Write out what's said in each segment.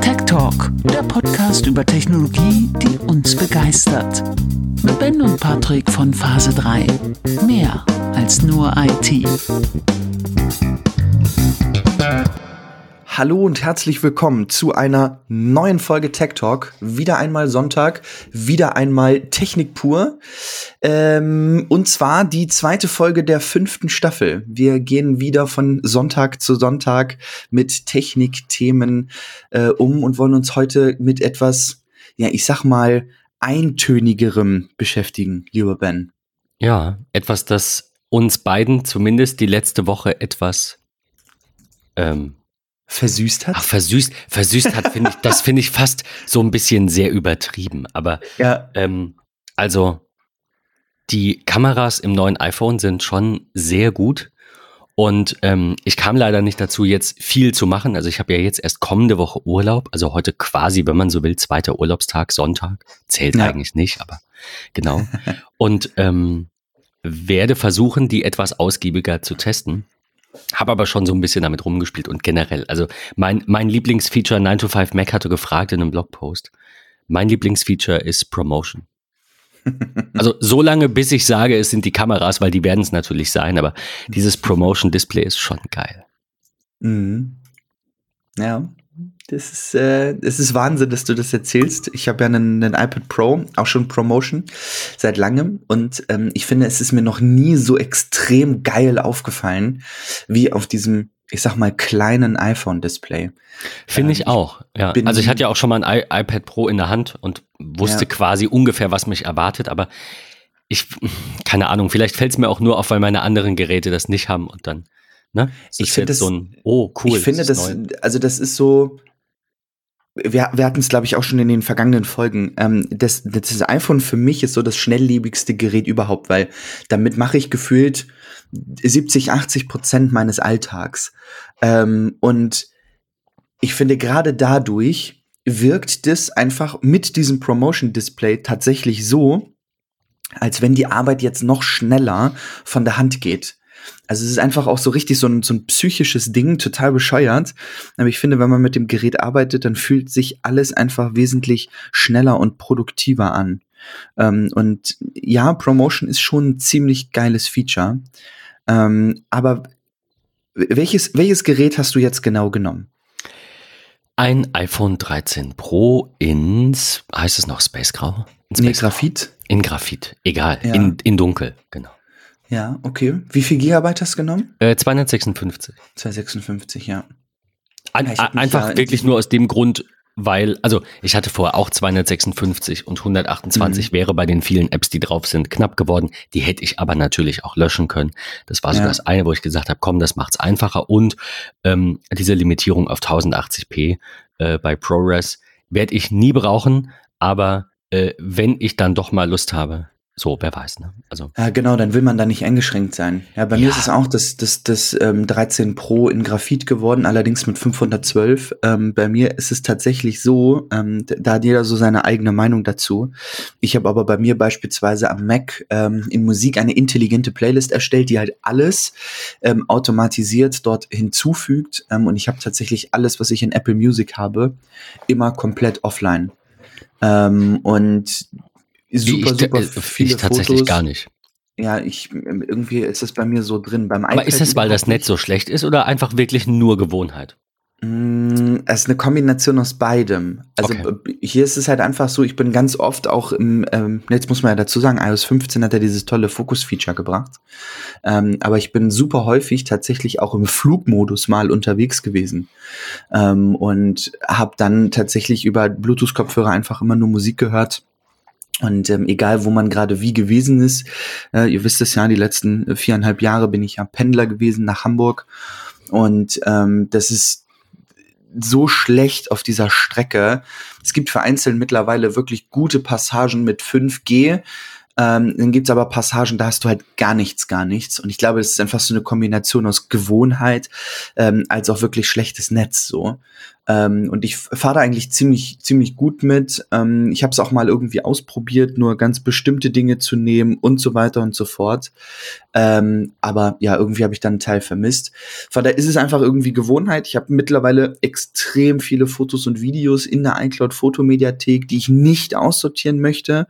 Tech Talk, der Podcast über Technologie, die uns begeistert. Mit Ben und Patrick von Phase 3. Mehr als nur IT. Hallo und herzlich willkommen zu einer neuen Folge Tech Talk. Wieder einmal Sonntag, wieder einmal Technik pur. Ähm, und zwar die zweite Folge der fünften Staffel. Wir gehen wieder von Sonntag zu Sonntag mit Technikthemen äh, um und wollen uns heute mit etwas, ja, ich sag mal, eintönigerem beschäftigen, lieber Ben. Ja, etwas, das uns beiden zumindest die letzte Woche etwas ähm, versüßt hat? Ach, versüßt, versüßt hat, finde ich, das finde ich fast so ein bisschen sehr übertrieben. Aber ja. ähm, also die Kameras im neuen iPhone sind schon sehr gut. Und ähm, ich kam leider nicht dazu, jetzt viel zu machen. Also ich habe ja jetzt erst kommende Woche Urlaub, also heute quasi, wenn man so will, zweiter Urlaubstag, Sonntag. Zählt ja. eigentlich nicht, aber genau. Und ähm, werde versuchen, die etwas ausgiebiger zu testen. Habe aber schon so ein bisschen damit rumgespielt und generell. Also mein, mein Lieblingsfeature 9 to 5 Mac hatte gefragt in einem Blogpost. Mein Lieblingsfeature ist Promotion. Also so lange, bis ich sage, es sind die Kameras, weil die werden es natürlich sein, aber dieses Promotion Display ist schon geil. Mhm. Ja, das ist, äh, das ist Wahnsinn, dass du das erzählst. Ich habe ja einen, einen, iPad Pro, auch schon Promotion, seit langem. Und ähm, ich finde, es ist mir noch nie so extrem geil aufgefallen, wie auf diesem, ich sag mal, kleinen iPhone-Display. Finde ähm, ich auch, ja. Also ich hatte ja auch schon mal ein I iPad Pro in der Hand und wusste ja. quasi ungefähr, was mich erwartet, aber ich, keine Ahnung, vielleicht fällt es mir auch nur auf, weil meine anderen Geräte das nicht haben und dann. Ne? Ich finde das so ein, oh cool. Ich finde das, das also das ist so, wir, wir hatten es, glaube ich, auch schon in den vergangenen Folgen. Ähm, das, das iPhone für mich ist so das schnelllebigste Gerät überhaupt, weil damit mache ich gefühlt 70, 80 Prozent meines Alltags. Ähm, und ich finde, gerade dadurch wirkt das einfach mit diesem Promotion-Display tatsächlich so, als wenn die Arbeit jetzt noch schneller von der Hand geht. Also es ist einfach auch so richtig so ein, so ein psychisches Ding, total bescheuert. Aber ich finde, wenn man mit dem Gerät arbeitet, dann fühlt sich alles einfach wesentlich schneller und produktiver an. Ähm, und ja, Promotion ist schon ein ziemlich geiles Feature. Ähm, aber welches, welches Gerät hast du jetzt genau genommen? Ein iPhone 13 Pro ins, heißt es noch Space Grau? In Space nee, Graphit? In Graphit, egal, ja. in, in dunkel, genau. Ja, okay. Wie viel Gigabyte hast du genommen? Äh, 256. 256, ja. An, ja einfach wirklich nur aus dem Grund, weil, also ich hatte vorher auch 256 und 128 mhm. wäre bei den vielen Apps, die drauf sind, knapp geworden. Die hätte ich aber natürlich auch löschen können. Das war so ja. das eine, wo ich gesagt habe, komm, das macht's einfacher. Und ähm, diese Limitierung auf 1080p äh, bei ProRes werde ich nie brauchen, aber äh, wenn ich dann doch mal Lust habe, so, wer weiß, ne? Also. Ja, genau, dann will man da nicht eingeschränkt sein. Ja, bei ja. mir ist es auch das, das, das ähm, 13 Pro in Graphit geworden, allerdings mit 512. Ähm, bei mir ist es tatsächlich so, ähm, da hat jeder so seine eigene Meinung dazu. Ich habe aber bei mir beispielsweise am Mac ähm, in Musik eine intelligente Playlist erstellt, die halt alles ähm, automatisiert dort hinzufügt. Ähm, und ich habe tatsächlich alles, was ich in Apple Music habe, immer komplett offline. Ähm, und super, ich, super viele ich tatsächlich Fotos. gar nicht. Ja, ich irgendwie ist es bei mir so drin. Beim Aber ist es, weil das Netz so schlecht ist oder einfach wirklich nur Gewohnheit? Mm, es ist eine Kombination aus beidem. Also okay. hier ist es halt einfach so, ich bin ganz oft auch im, ähm, jetzt muss man ja dazu sagen, iOS 15 hat ja dieses tolle Fokus-Feature gebracht. Ähm, aber ich bin super häufig tatsächlich auch im Flugmodus mal unterwegs gewesen. Ähm, und habe dann tatsächlich über Bluetooth-Kopfhörer einfach immer nur Musik gehört und ähm, egal, wo man gerade wie gewesen ist, äh, ihr wisst es ja, die letzten viereinhalb Jahre bin ich ja Pendler gewesen nach Hamburg. Und ähm, das ist so schlecht auf dieser Strecke. Es gibt vereinzelt mittlerweile wirklich gute Passagen mit 5G. Ähm, dann gibt's aber Passagen, da hast du halt gar nichts, gar nichts. Und ich glaube, es ist einfach so eine Kombination aus Gewohnheit ähm, als auch wirklich schlechtes Netz so. Ähm, und ich fahre eigentlich ziemlich, ziemlich gut mit. Ähm, ich habe es auch mal irgendwie ausprobiert, nur ganz bestimmte Dinge zu nehmen und so weiter und so fort. Ähm, aber ja, irgendwie habe ich dann einen Teil vermisst. Von daher ist es einfach irgendwie Gewohnheit. Ich habe mittlerweile extrem viele Fotos und Videos in der iCloud Fotomediathek, die ich nicht aussortieren möchte.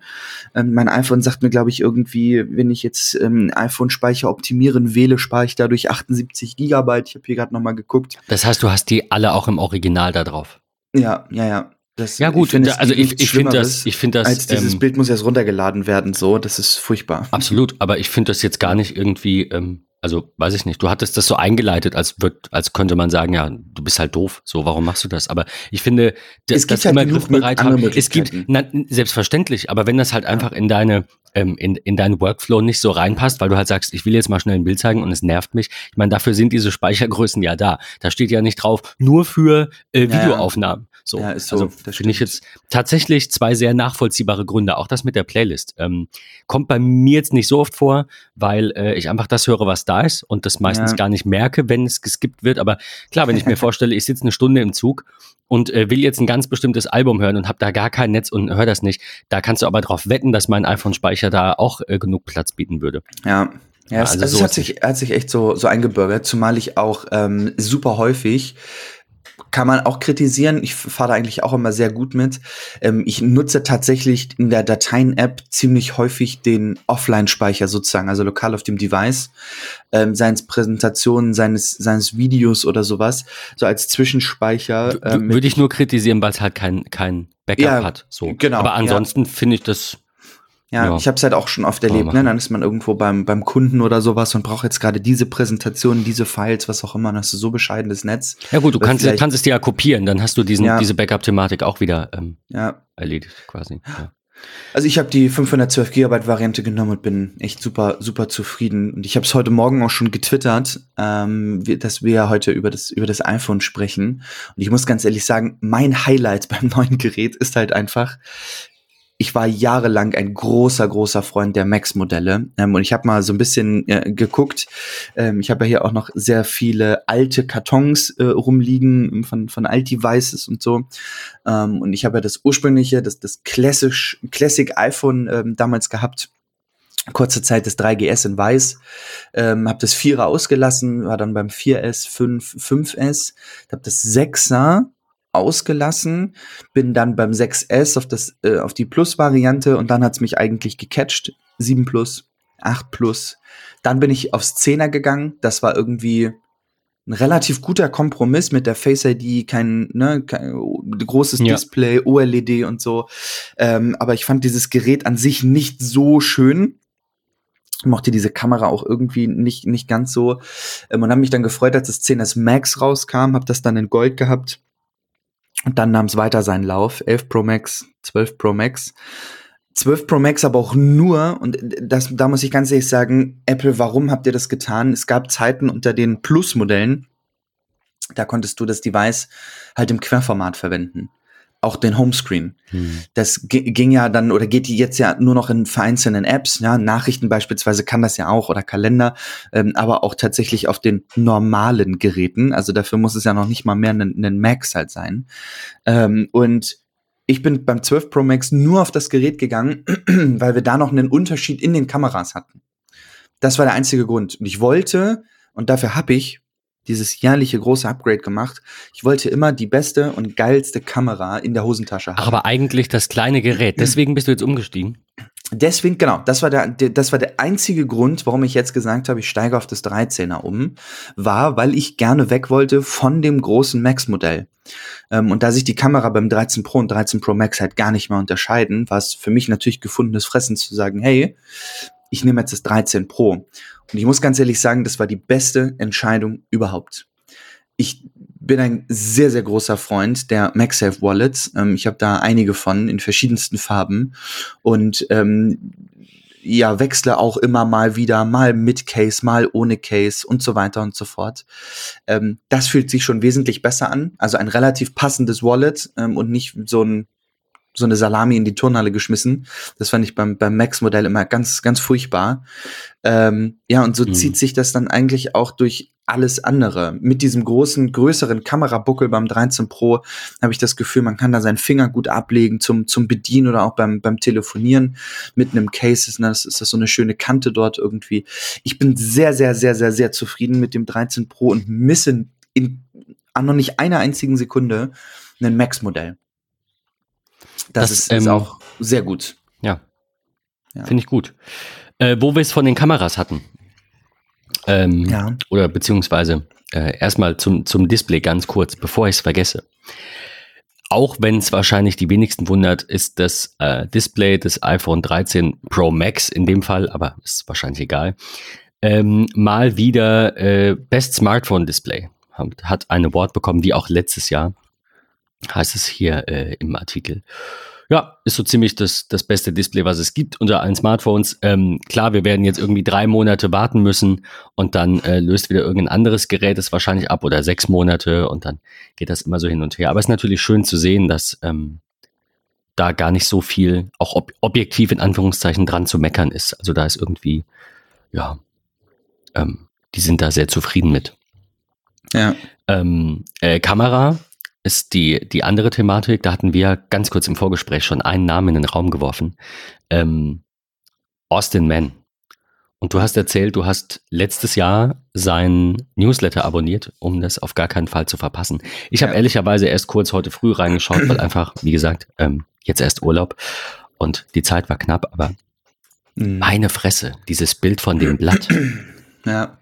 Ähm, mein iPhone sagt mir, glaube ich, irgendwie, wenn ich jetzt ähm, iPhone-Speicher optimieren wähle, spare ich dadurch 78 Gigabyte. Ich habe hier gerade noch mal geguckt. Das heißt, du hast die alle auch im Original da drauf. Ja, ja, ja. Das, ja gut, ich also ich, ich finde das, ich finde das, als dieses ähm, Bild muss erst runtergeladen werden, so, das ist furchtbar. Absolut, aber ich finde das jetzt gar nicht irgendwie, ähm, also weiß ich nicht, du hattest das so eingeleitet, als wird, als könnte man sagen, ja, du bist halt doof, so, warum machst du das? Aber ich finde, das, es gibt das halt immer griffbereit haben, es gibt, na, selbstverständlich, aber wenn das halt einfach in deine, ähm, in, in deinen Workflow nicht so reinpasst, weil du halt sagst, ich will jetzt mal schnell ein Bild zeigen und es nervt mich, ich meine, dafür sind diese Speichergrößen ja da. Da steht ja nicht drauf, nur für äh, Videoaufnahmen. So, ja, ist so. Also finde ich jetzt tatsächlich zwei sehr nachvollziehbare Gründe. Auch das mit der Playlist ähm, kommt bei mir jetzt nicht so oft vor, weil äh, ich einfach das höre, was da ist und das meistens ja. gar nicht merke, wenn es geskippt wird. Aber klar, wenn ich mir vorstelle, ich sitze eine Stunde im Zug und äh, will jetzt ein ganz bestimmtes Album hören und habe da gar kein Netz und höre das nicht, da kannst du aber drauf wetten, dass mein iPhone-Speicher da auch äh, genug Platz bieten würde. Ja, ja, es, also, also so es hat sich, hat sich echt so, so eingebürgert, zumal ich auch ähm, super häufig kann man auch kritisieren. Ich fahre da eigentlich auch immer sehr gut mit. Ähm, ich nutze tatsächlich in der Dateien-App ziemlich häufig den Offline-Speicher sozusagen, also lokal auf dem Device, ähm, seines Präsentationen, seines, seines Videos oder sowas, so als Zwischenspeicher. Ähm, Würde ich nur kritisieren, weil es halt kein, kein Backup ja, hat. So. Genau. Aber ansonsten ja. finde ich das ja, ja. ich habe es halt auch schon oft erlebt, ne? Dann ist man irgendwo beim, beim Kunden oder sowas und braucht jetzt gerade diese Präsentation, diese Files, was auch immer, dann hast du so bescheidenes Netz. Ja gut, du kannst, kannst es dir ja kopieren, dann hast du diesen, ja. diese Backup-Thematik auch wieder ähm, ja. erledigt quasi. Ja. Also ich habe die 512 Gigabyte Variante genommen und bin echt super, super zufrieden. Und ich habe es heute Morgen auch schon getwittert, ähm, dass wir heute über das, über das iPhone sprechen. Und ich muss ganz ehrlich sagen, mein Highlight beim neuen Gerät ist halt einfach, ich war jahrelang ein großer, großer Freund der Max-Modelle. Ähm, und ich habe mal so ein bisschen äh, geguckt. Ähm, ich habe ja hier auch noch sehr viele alte Kartons äh, rumliegen von, von Alt-Devices und so. Ähm, und ich habe ja das ursprüngliche, das, das Classic, Classic iPhone ähm, damals gehabt. Kurze Zeit das 3GS in weiß, ähm, habe das 4er ausgelassen, war dann beim 4S, 5, 5S, habe das 6er ausgelassen, bin dann beim 6S auf, das, äh, auf die Plus-Variante und dann hat es mich eigentlich gecatcht. 7 Plus, 8 Plus. Dann bin ich aufs 10er gegangen. Das war irgendwie ein relativ guter Kompromiss mit der Face ID, kein, ne, kein großes ja. Display, OLED und so. Ähm, aber ich fand dieses Gerät an sich nicht so schön. Ich mochte diese Kamera auch irgendwie nicht, nicht ganz so. Ähm, und habe mich dann gefreut, als das 10S Max rauskam, habe das dann in Gold gehabt und dann nahm es weiter seinen Lauf. 11 Pro Max, 12 Pro Max. 12 Pro Max aber auch nur, und das, da muss ich ganz ehrlich sagen, Apple, warum habt ihr das getan? Es gab Zeiten unter den Plus-Modellen, da konntest du das Device halt im Querformat verwenden auch den Homescreen. Hm. Das ging ja dann oder geht jetzt ja nur noch in vereinzelten Apps, ja, Nachrichten beispielsweise kann das ja auch oder Kalender, ähm, aber auch tatsächlich auf den normalen Geräten. Also dafür muss es ja noch nicht mal mehr ein, ein Max halt sein. Ähm, und ich bin beim 12 Pro Max nur auf das Gerät gegangen, weil wir da noch einen Unterschied in den Kameras hatten. Das war der einzige Grund. Und ich wollte, und dafür habe ich dieses jährliche große Upgrade gemacht. Ich wollte immer die beste und geilste Kamera in der Hosentasche haben. Aber eigentlich das kleine Gerät. Deswegen bist du jetzt umgestiegen. Deswegen, genau, das war der, das war der einzige Grund, warum ich jetzt gesagt habe, ich steige auf das 13er um, war, weil ich gerne weg wollte von dem großen Max-Modell. Ähm, und da sich die Kamera beim 13 Pro und 13 Pro Max halt gar nicht mehr unterscheiden, war es für mich natürlich gefundenes Fressen zu sagen, hey, ich nehme jetzt das 13 Pro. Und ich muss ganz ehrlich sagen, das war die beste Entscheidung überhaupt. Ich bin ein sehr, sehr großer Freund der MagSafe Wallets. Ähm, ich habe da einige von in verschiedensten Farben und ähm, ja, wechsle auch immer mal wieder, mal mit Case, mal ohne Case und so weiter und so fort. Ähm, das fühlt sich schon wesentlich besser an. Also ein relativ passendes Wallet ähm, und nicht so ein so eine Salami in die Turnhalle geschmissen. Das fand ich beim, beim Max-Modell immer ganz, ganz furchtbar. Ähm, ja, und so mhm. zieht sich das dann eigentlich auch durch alles andere. Mit diesem großen, größeren Kamerabuckel beim 13 Pro habe ich das Gefühl, man kann da seinen Finger gut ablegen zum, zum Bedienen oder auch beim, beim Telefonieren. Mit einem Case ist das, ist das so eine schöne Kante dort irgendwie. Ich bin sehr, sehr, sehr, sehr, sehr zufrieden mit dem 13 Pro und misse in, an noch nicht einer einzigen Sekunde ein Max-Modell. Das, das, ist, ähm, ist, auch sehr gut. Ja. ja. Finde ich gut. Äh, wo wir es von den Kameras hatten. Ähm, ja. Oder beziehungsweise äh, erstmal zum, zum Display ganz kurz, bevor ich es vergesse. Auch wenn es wahrscheinlich die wenigsten wundert, ist das äh, Display des iPhone 13 Pro Max in dem Fall, aber ist wahrscheinlich egal, ähm, mal wieder äh, Best Smartphone Display. Hat, hat ein Award bekommen, wie auch letztes Jahr, heißt es hier äh, im Artikel. Ja, ist so ziemlich das, das beste Display, was es gibt unter allen Smartphones. Ähm, klar, wir werden jetzt irgendwie drei Monate warten müssen und dann äh, löst wieder irgendein anderes Gerät es wahrscheinlich ab oder sechs Monate und dann geht das immer so hin und her. Aber es ist natürlich schön zu sehen, dass ähm, da gar nicht so viel, auch ob, objektiv in Anführungszeichen, dran zu meckern ist. Also da ist irgendwie, ja, ähm, die sind da sehr zufrieden mit. Ja. Ähm, äh, Kamera ist die, die andere Thematik. Da hatten wir ganz kurz im Vorgespräch schon einen Namen in den Raum geworfen. Ähm, Austin Mann. Und du hast erzählt, du hast letztes Jahr sein Newsletter abonniert, um das auf gar keinen Fall zu verpassen. Ich ja. habe ehrlicherweise erst kurz heute früh reingeschaut, weil einfach, wie gesagt, ähm, jetzt erst Urlaub und die Zeit war knapp, aber mhm. meine Fresse, dieses Bild von dem Blatt. Ja.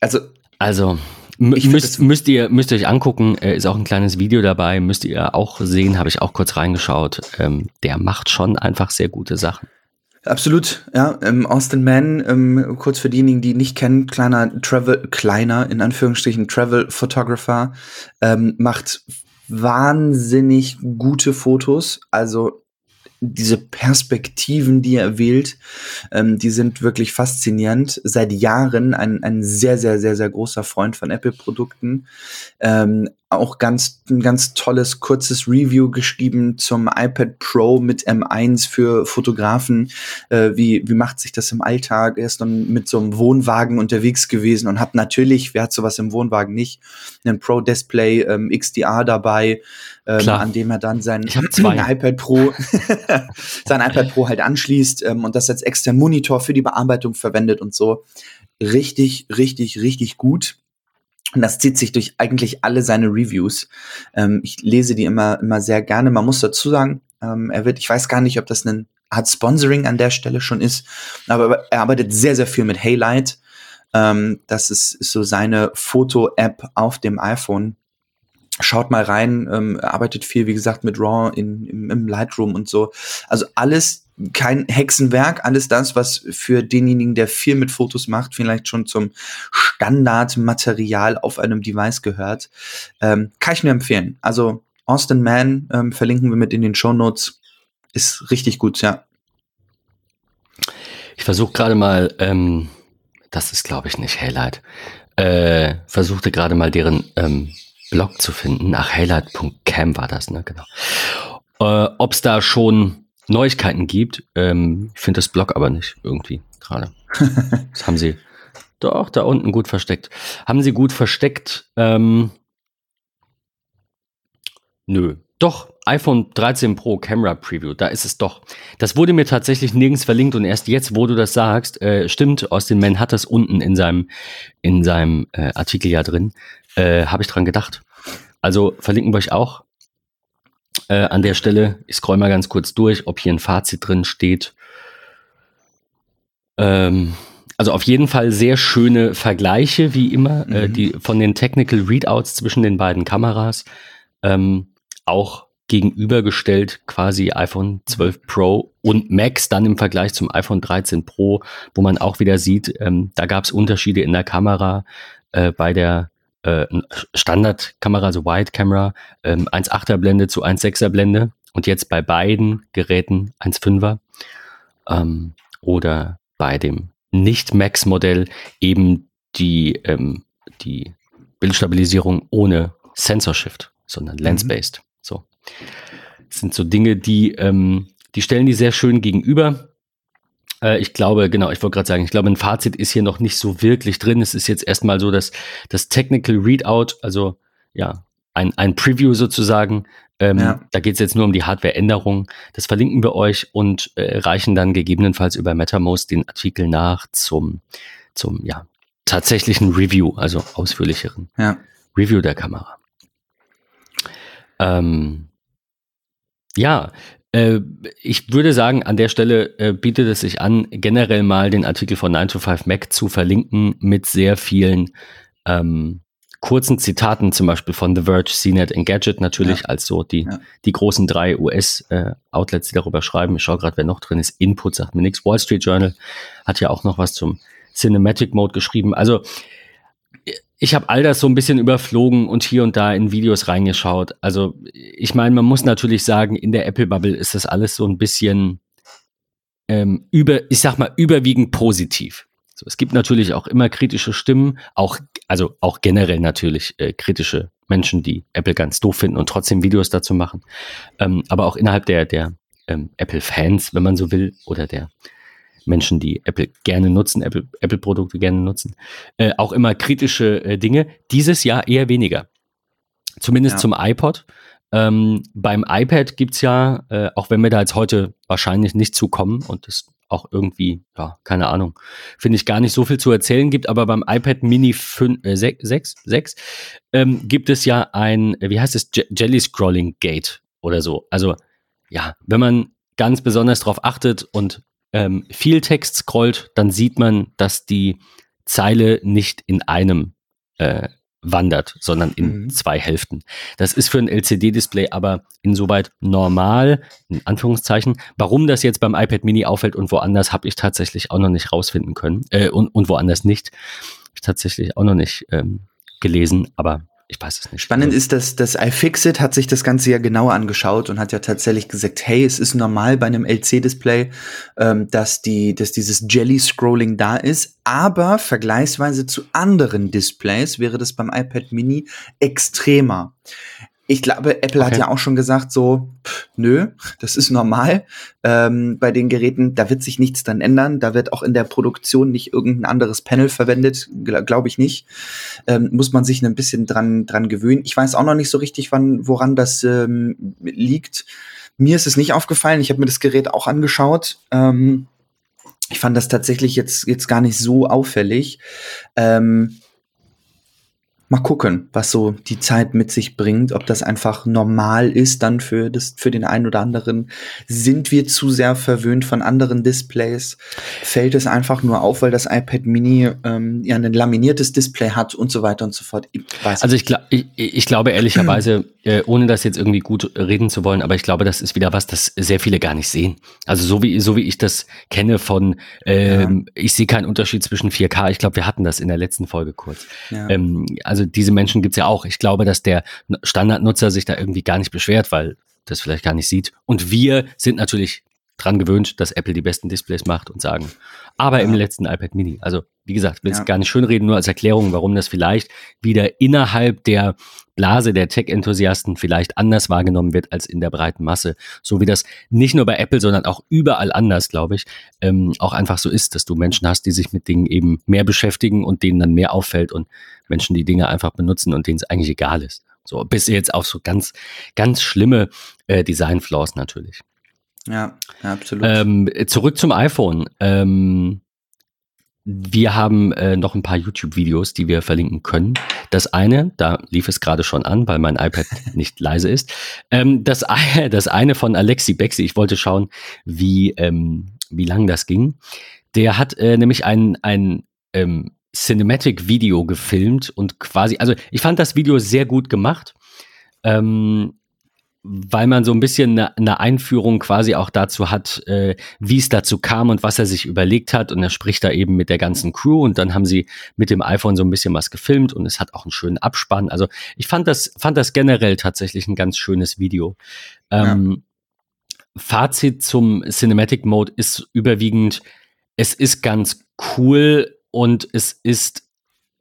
Also. Also, müsst, müsst, ihr, müsst ihr euch angucken, äh, ist auch ein kleines Video dabei, müsst ihr auch sehen, habe ich auch kurz reingeschaut. Ähm, der macht schon einfach sehr gute Sachen. Absolut, ja. Ähm, Austin Mann, ähm, kurz für diejenigen, die ihn nicht kennen, kleiner Travel, kleiner, in Anführungsstrichen, Travel Photographer, ähm, macht wahnsinnig gute Fotos. Also diese Perspektiven, die er wählt, ähm, die sind wirklich faszinierend. Seit Jahren ein, ein sehr, sehr, sehr, sehr großer Freund von Apple-Produkten. Ähm, auch ganz, ein ganz tolles, kurzes Review geschrieben zum iPad Pro mit M1 für Fotografen. Äh, wie, wie macht sich das im Alltag? Er ist dann mit so einem Wohnwagen unterwegs gewesen und hat natürlich, wer hat sowas im Wohnwagen nicht, einen Pro-Display ähm, XDR dabei, ähm, an dem er dann sein iPad Pro, sein iPad Pro halt anschließt ähm, und das als extra Monitor für die Bearbeitung verwendet und so. Richtig, richtig, richtig gut. Und das zieht sich durch eigentlich alle seine Reviews. Ähm, ich lese die immer, immer sehr gerne. Man muss dazu sagen, ähm, er wird, ich weiß gar nicht, ob das ein Art Sponsoring an der Stelle schon ist, aber er arbeitet sehr, sehr viel mit Haylight. Ähm, das ist, ist so seine Foto-App auf dem iPhone. Schaut mal rein, ähm, arbeitet viel, wie gesagt, mit RAW in, im, im Lightroom und so. Also alles kein Hexenwerk, alles das, was für denjenigen, der viel mit Fotos macht, vielleicht schon zum Standardmaterial auf einem Device gehört. Ähm, kann ich nur empfehlen. Also Austin Mann ähm, verlinken wir mit in den Show Notes. Ist richtig gut, ja. Ich versuche gerade mal, ähm, das ist glaube ich nicht Haylight, äh, versuchte gerade mal deren ähm, Blog zu finden. Ach, haylight.cam war das, ne? Genau. Äh, Ob es da schon Neuigkeiten gibt. Ähm, ich finde das Blog aber nicht irgendwie gerade. das haben sie doch da unten gut versteckt. Haben sie gut versteckt? Ähm, nö. Doch, iPhone 13 Pro Camera Preview, da ist es doch. Das wurde mir tatsächlich nirgends verlinkt und erst jetzt, wo du das sagst, äh, stimmt, Austin Mann hat das unten in seinem, in seinem äh, Artikel ja drin, äh, habe ich dran gedacht. Also verlinken wir euch auch äh, an der Stelle. Ich scroll mal ganz kurz durch, ob hier ein Fazit drin steht. Ähm, also auf jeden Fall sehr schöne Vergleiche, wie immer, äh, mhm. äh, die von den Technical Readouts zwischen den beiden Kameras. Ähm, auch gegenübergestellt quasi iPhone 12 Pro und Max dann im Vergleich zum iPhone 13 Pro, wo man auch wieder sieht, ähm, da gab es Unterschiede in der Kamera äh, bei der äh, Standardkamera, also Wide Camera, ähm, 1,8er Blende zu 1,6er Blende und jetzt bei beiden Geräten 1,5er ähm, oder bei dem Nicht-Max-Modell eben die, ähm, die Bildstabilisierung ohne Sensor Shift, sondern mhm. Lens-Based. So. Das sind so Dinge, die, ähm, die stellen die sehr schön gegenüber. Äh, ich glaube, genau, ich wollte gerade sagen, ich glaube, ein Fazit ist hier noch nicht so wirklich drin. Es ist jetzt erstmal so, dass das Technical Readout, also ja, ein, ein Preview sozusagen, ähm, ja. Da geht es jetzt nur um die Hardware-Änderung. Das verlinken wir euch und äh, reichen dann gegebenenfalls über MetaMost den Artikel nach zum, zum ja, tatsächlichen Review, also ausführlicheren ja. Review der Kamera. Ähm, ja, ich würde sagen, an der Stelle äh, bietet es sich an, generell mal den Artikel von 9 to 5 Mac zu verlinken mit sehr vielen ähm, kurzen Zitaten, zum Beispiel von The Verge, CNET Engadget natürlich, ja. als so die, ja. die großen drei US-Outlets, äh, die darüber schreiben. Ich schaue gerade, wer noch drin ist. Input sagt mir nichts. Wall Street Journal hat ja auch noch was zum Cinematic Mode geschrieben. Also ich habe all das so ein bisschen überflogen und hier und da in Videos reingeschaut. Also ich meine, man muss natürlich sagen, in der Apple-Bubble ist das alles so ein bisschen ähm, über, ich sag mal, überwiegend positiv. So, es gibt natürlich auch immer kritische Stimmen, auch, also auch generell natürlich äh, kritische Menschen, die Apple ganz doof finden und trotzdem Videos dazu machen. Ähm, aber auch innerhalb der, der ähm, Apple-Fans, wenn man so will, oder der Menschen, die Apple gerne nutzen, Apple-Produkte Apple gerne nutzen, äh, auch immer kritische äh, Dinge. Dieses Jahr eher weniger. Zumindest ja. zum iPod. Ähm, beim iPad gibt es ja, äh, auch wenn wir da jetzt heute wahrscheinlich nicht zukommen und das auch irgendwie, ja, keine Ahnung, finde ich gar nicht so viel zu erzählen gibt, aber beim iPad Mini 5, äh, 6, 6, 6 ähm, gibt es ja ein, wie heißt es, Jelly Scrolling Gate oder so. Also ja, wenn man ganz besonders darauf achtet und ähm, viel Text scrollt, dann sieht man, dass die Zeile nicht in einem äh, wandert, sondern in mhm. zwei Hälften. Das ist für ein LCD-Display aber insoweit normal, in Anführungszeichen. Warum das jetzt beim iPad Mini auffällt und woanders, habe ich tatsächlich auch noch nicht rausfinden können. Äh, und, und woanders nicht. Habe ich tatsächlich auch noch nicht ähm, gelesen, aber ich weiß es nicht. Spannend ist, dass das iFixit hat sich das Ganze ja genauer angeschaut und hat ja tatsächlich gesagt, hey, es ist normal bei einem LC-Display, ähm, dass die, dass dieses Jelly-Scrolling da ist, aber vergleichsweise zu anderen Displays wäre das beim iPad Mini extremer ich glaube, Apple okay. hat ja auch schon gesagt, so, pff, nö, das ist normal ähm, bei den Geräten, da wird sich nichts dran ändern, da wird auch in der Produktion nicht irgendein anderes Panel verwendet, gl glaube ich nicht. Ähm, muss man sich ein bisschen dran, dran gewöhnen. Ich weiß auch noch nicht so richtig, wann, woran das ähm, liegt. Mir ist es nicht aufgefallen, ich habe mir das Gerät auch angeschaut. Ähm, ich fand das tatsächlich jetzt, jetzt gar nicht so auffällig. Ähm, mal gucken, was so die Zeit mit sich bringt, ob das einfach normal ist dann für das, für den einen oder anderen. Sind wir zu sehr verwöhnt von anderen Displays? Fällt es einfach nur auf, weil das iPad Mini ähm, ja ein laminiertes Display hat und so weiter und so fort? Ich also ich, gl ich, ich glaube ehrlicherweise, äh, ohne das jetzt irgendwie gut reden zu wollen, aber ich glaube, das ist wieder was, das sehr viele gar nicht sehen. Also so wie, so wie ich das kenne von, ähm, ja. ich sehe keinen Unterschied zwischen 4K. Ich glaube, wir hatten das in der letzten Folge kurz. Ja. Ähm, also also diese Menschen gibt es ja auch. Ich glaube, dass der Standardnutzer sich da irgendwie gar nicht beschwert, weil das vielleicht gar nicht sieht. Und wir sind natürlich dran gewöhnt, dass Apple die besten Displays macht und sagen, aber ja. im letzten iPad Mini. Also, wie gesagt, will es ja. gar nicht schönreden, nur als Erklärung, warum das vielleicht wieder innerhalb der Blase der Tech-Enthusiasten vielleicht anders wahrgenommen wird als in der breiten Masse. So wie das nicht nur bei Apple, sondern auch überall anders, glaube ich, ähm, auch einfach so ist, dass du Menschen hast, die sich mit Dingen eben mehr beschäftigen und denen dann mehr auffällt und Menschen, die Dinge einfach benutzen und denen es eigentlich egal ist. So, bis jetzt auch so ganz, ganz schlimme äh, Design-Flaws natürlich. Ja, absolut. Ähm, zurück zum iPhone. Ähm, wir haben äh, noch ein paar YouTube-Videos, die wir verlinken können. Das eine, da lief es gerade schon an, weil mein iPad nicht leise ist. Ähm, das, das eine von Alexi Bexi, ich wollte schauen, wie, ähm, wie lang das ging. Der hat äh, nämlich ein, ein ähm, Cinematic-Video gefilmt und quasi, also ich fand das Video sehr gut gemacht. Ähm, weil man so ein bisschen eine, eine Einführung quasi auch dazu hat, äh, wie es dazu kam und was er sich überlegt hat. Und er spricht da eben mit der ganzen Crew und dann haben sie mit dem iPhone so ein bisschen was gefilmt und es hat auch einen schönen Abspann. Also ich fand das, fand das generell tatsächlich ein ganz schönes Video. Ähm, ja. Fazit zum Cinematic Mode ist überwiegend, es ist ganz cool und es ist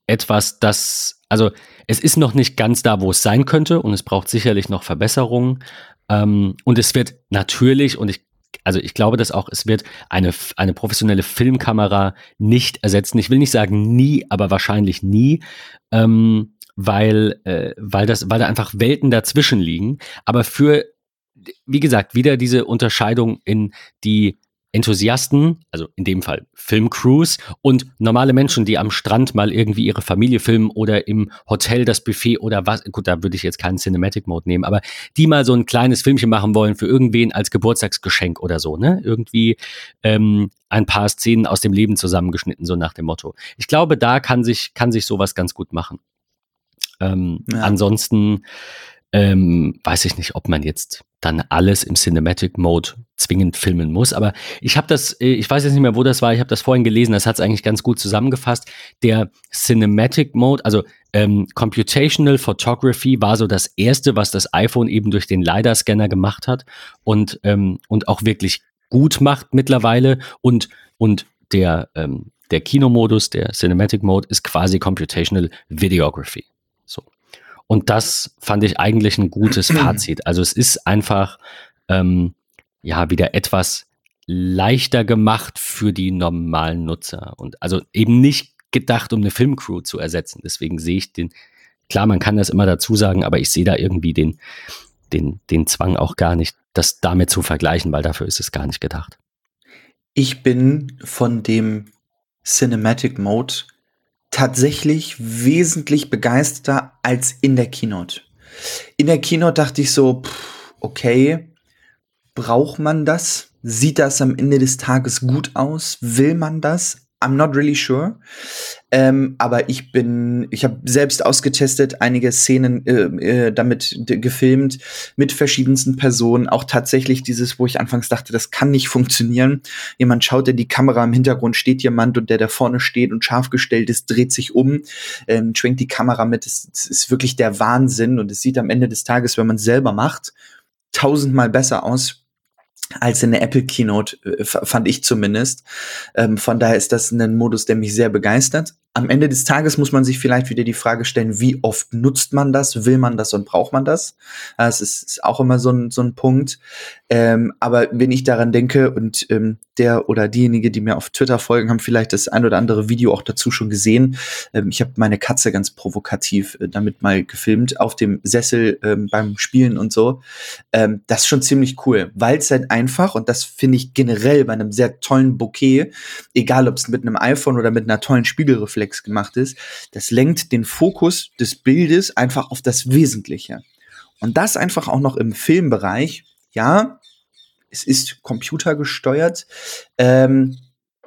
etwas, das, also es ist noch nicht ganz da, wo es sein könnte und es braucht sicherlich noch Verbesserungen. Ähm, und es wird natürlich, und ich also ich glaube, dass auch es wird eine, eine professionelle Filmkamera nicht ersetzen. Ich will nicht sagen nie, aber wahrscheinlich nie, ähm, weil, äh, weil, das, weil da einfach Welten dazwischen liegen. Aber für, wie gesagt, wieder diese Unterscheidung in die Enthusiasten, also in dem Fall Filmcrews und normale Menschen, die am Strand mal irgendwie ihre Familie filmen oder im Hotel das Buffet oder was, gut, da würde ich jetzt keinen Cinematic Mode nehmen, aber die mal so ein kleines Filmchen machen wollen für irgendwen als Geburtstagsgeschenk oder so, ne? Irgendwie ähm, ein paar Szenen aus dem Leben zusammengeschnitten, so nach dem Motto. Ich glaube, da kann sich, kann sich sowas ganz gut machen. Ähm, ja. Ansonsten ähm, weiß ich nicht, ob man jetzt dann alles im Cinematic Mode zwingend filmen muss. Aber ich habe das, äh, ich weiß jetzt nicht mehr, wo das war, ich habe das vorhin gelesen, das hat es eigentlich ganz gut zusammengefasst. Der Cinematic Mode, also ähm, Computational Photography war so das erste, was das iPhone eben durch den LiDAR-Scanner gemacht hat und, ähm, und auch wirklich gut macht mittlerweile. Und, und der, ähm, der Kinomodus, der Cinematic Mode, ist quasi Computational Videography. Und das fand ich eigentlich ein gutes Fazit. Also es ist einfach ähm, ja wieder etwas leichter gemacht für die normalen Nutzer. Und also eben nicht gedacht, um eine Filmcrew zu ersetzen. Deswegen sehe ich den, klar, man kann das immer dazu sagen, aber ich sehe da irgendwie den, den, den Zwang auch gar nicht, das damit zu vergleichen, weil dafür ist es gar nicht gedacht. Ich bin von dem Cinematic Mode tatsächlich wesentlich begeisterter als in der Keynote. In der Keynote dachte ich so, pff, okay, braucht man das? Sieht das am Ende des Tages gut aus? Will man das? I'm not really sure. Ähm, aber ich bin, ich habe selbst ausgetestet, einige Szenen äh, äh, damit gefilmt mit verschiedensten Personen. Auch tatsächlich dieses, wo ich anfangs dachte, das kann nicht funktionieren. Jemand schaut in die Kamera, im Hintergrund steht jemand und der da vorne steht und scharf gestellt ist, dreht sich um, ähm, schwenkt die Kamera mit. Es, es ist wirklich der Wahnsinn und es sieht am Ende des Tages, wenn man es selber macht, tausendmal besser aus als in der Apple Keynote, äh, fand ich zumindest. Ähm, von daher ist das ein Modus, der mich sehr begeistert am Ende des Tages muss man sich vielleicht wieder die Frage stellen, wie oft nutzt man das, will man das und braucht man das? Das ist, ist auch immer so ein, so ein Punkt. Ähm, aber wenn ich daran denke und ähm, der oder diejenige, die mir auf Twitter folgen, haben vielleicht das ein oder andere Video auch dazu schon gesehen. Ähm, ich habe meine Katze ganz provokativ äh, damit mal gefilmt auf dem Sessel ähm, beim Spielen und so. Ähm, das ist schon ziemlich cool, weil es halt einfach und das finde ich generell bei einem sehr tollen Bouquet, egal ob es mit einem iPhone oder mit einer tollen Spiegelreflex Reflex gemacht ist, das lenkt den Fokus des Bildes einfach auf das Wesentliche. Und das einfach auch noch im Filmbereich. Ja, es ist computergesteuert. Ähm,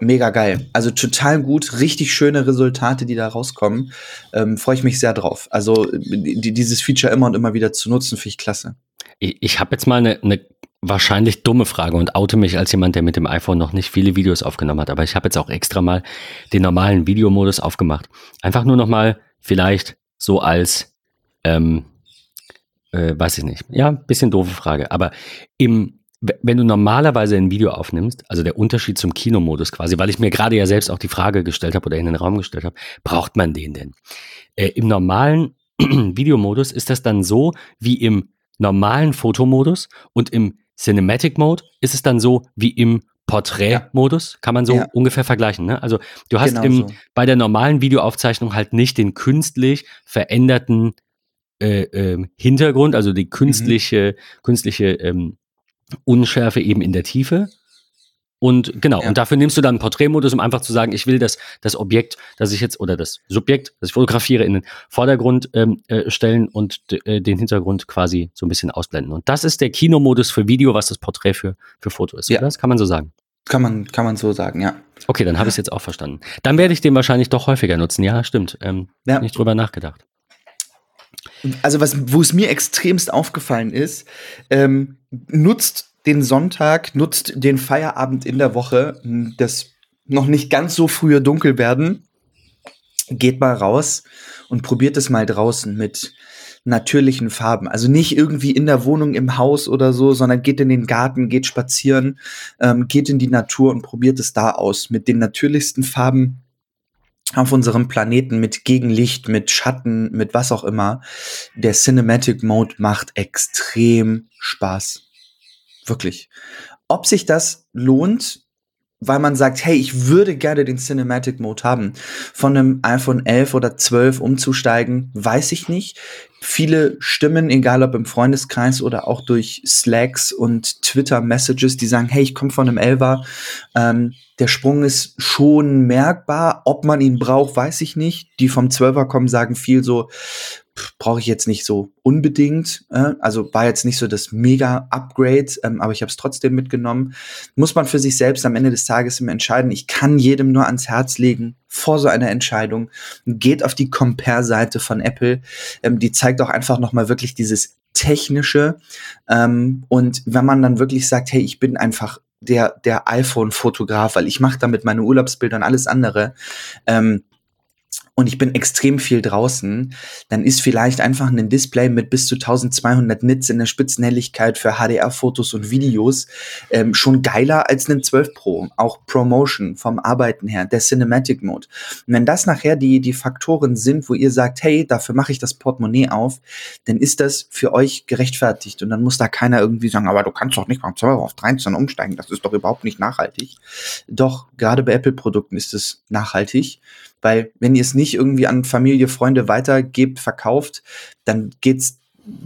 mega geil. Also total gut, richtig schöne Resultate, die da rauskommen. Ähm, Freue ich mich sehr drauf. Also die, dieses Feature immer und immer wieder zu nutzen, finde ich klasse. Ich, ich habe jetzt mal eine, eine wahrscheinlich dumme Frage und oute mich als jemand, der mit dem iPhone noch nicht viele Videos aufgenommen hat. Aber ich habe jetzt auch extra mal den normalen Videomodus aufgemacht. Einfach nur noch mal vielleicht so als, ähm, äh, weiß ich nicht. Ja, bisschen doofe Frage. Aber im, wenn du normalerweise ein Video aufnimmst, also der Unterschied zum Kinomodus quasi, weil ich mir gerade ja selbst auch die Frage gestellt habe oder in den Raum gestellt habe, braucht man den denn? Äh, Im normalen Videomodus ist das dann so wie im normalen Fotomodus und im Cinematic Mode ist es dann so wie im Portrait-Modus, kann man so ja. ungefähr vergleichen. Ne? Also du hast genau im, so. bei der normalen Videoaufzeichnung halt nicht den künstlich veränderten äh, äh, Hintergrund, also die künstliche, mhm. künstliche ähm, Unschärfe eben in der Tiefe, und genau, ja. und dafür nimmst du dann einen Porträtmodus, um einfach zu sagen, ich will das, das Objekt, das ich jetzt, oder das Subjekt, das ich fotografiere, in den Vordergrund ähm, äh, stellen und äh, den Hintergrund quasi so ein bisschen ausblenden. Und das ist der Kinomodus für Video, was das Porträt für, für Foto ist. Ja. Oder? Das kann man so sagen. Kann man, kann man so sagen, ja. Okay, dann habe ich es jetzt auch verstanden. Dann werde ich den wahrscheinlich doch häufiger nutzen. Ja, stimmt. Ähm, ja. Nicht drüber nachgedacht. Also was, wo es mir extremst aufgefallen ist, ähm, nutzt den Sonntag, nutzt den Feierabend in der Woche, das noch nicht ganz so frühe Dunkelwerden. Geht mal raus und probiert es mal draußen mit natürlichen Farben. Also nicht irgendwie in der Wohnung, im Haus oder so, sondern geht in den Garten, geht spazieren, ähm, geht in die Natur und probiert es da aus mit den natürlichsten Farben auf unserem Planeten mit Gegenlicht, mit Schatten, mit was auch immer. Der Cinematic Mode macht extrem Spaß. Wirklich. Ob sich das lohnt, weil man sagt, hey, ich würde gerne den Cinematic Mode haben. Von einem iPhone 11 oder 12 umzusteigen, weiß ich nicht. Viele Stimmen, egal ob im Freundeskreis oder auch durch Slacks und Twitter-Messages, die sagen, hey, ich komme von einem 11er. Ähm, der Sprung ist schon merkbar. Ob man ihn braucht, weiß ich nicht. Die vom 12er kommen, sagen viel so, brauche ich jetzt nicht so unbedingt. Äh, also war jetzt nicht so das Mega-Upgrade, ähm, aber ich habe es trotzdem mitgenommen. Muss man für sich selbst am Ende des Tages entscheiden. Ich kann jedem nur ans Herz legen, vor so einer Entscheidung, geht auf die Compare-Seite von Apple. Ähm, die zeigt auch einfach nochmal wirklich dieses Technische. Ähm, und wenn man dann wirklich sagt, hey, ich bin einfach der, der iPhone-Fotograf, weil ich mache damit meine Urlaubsbilder und alles andere, ähm, und ich bin extrem viel draußen, dann ist vielleicht einfach ein Display mit bis zu 1200 Nits in der Spitzenhelligkeit für HDR-Fotos und Videos ähm, schon geiler als ein 12 Pro. Auch Promotion vom Arbeiten her, der Cinematic Mode. Und wenn das nachher die, die Faktoren sind, wo ihr sagt, hey, dafür mache ich das Portemonnaie auf, dann ist das für euch gerechtfertigt. Und dann muss da keiner irgendwie sagen, aber du kannst doch nicht beim 12 auf 13 umsteigen, das ist doch überhaupt nicht nachhaltig. Doch, gerade bei Apple-Produkten ist es nachhaltig. Weil wenn ihr es nicht irgendwie an Familie, Freunde weitergebt, verkauft, dann geht's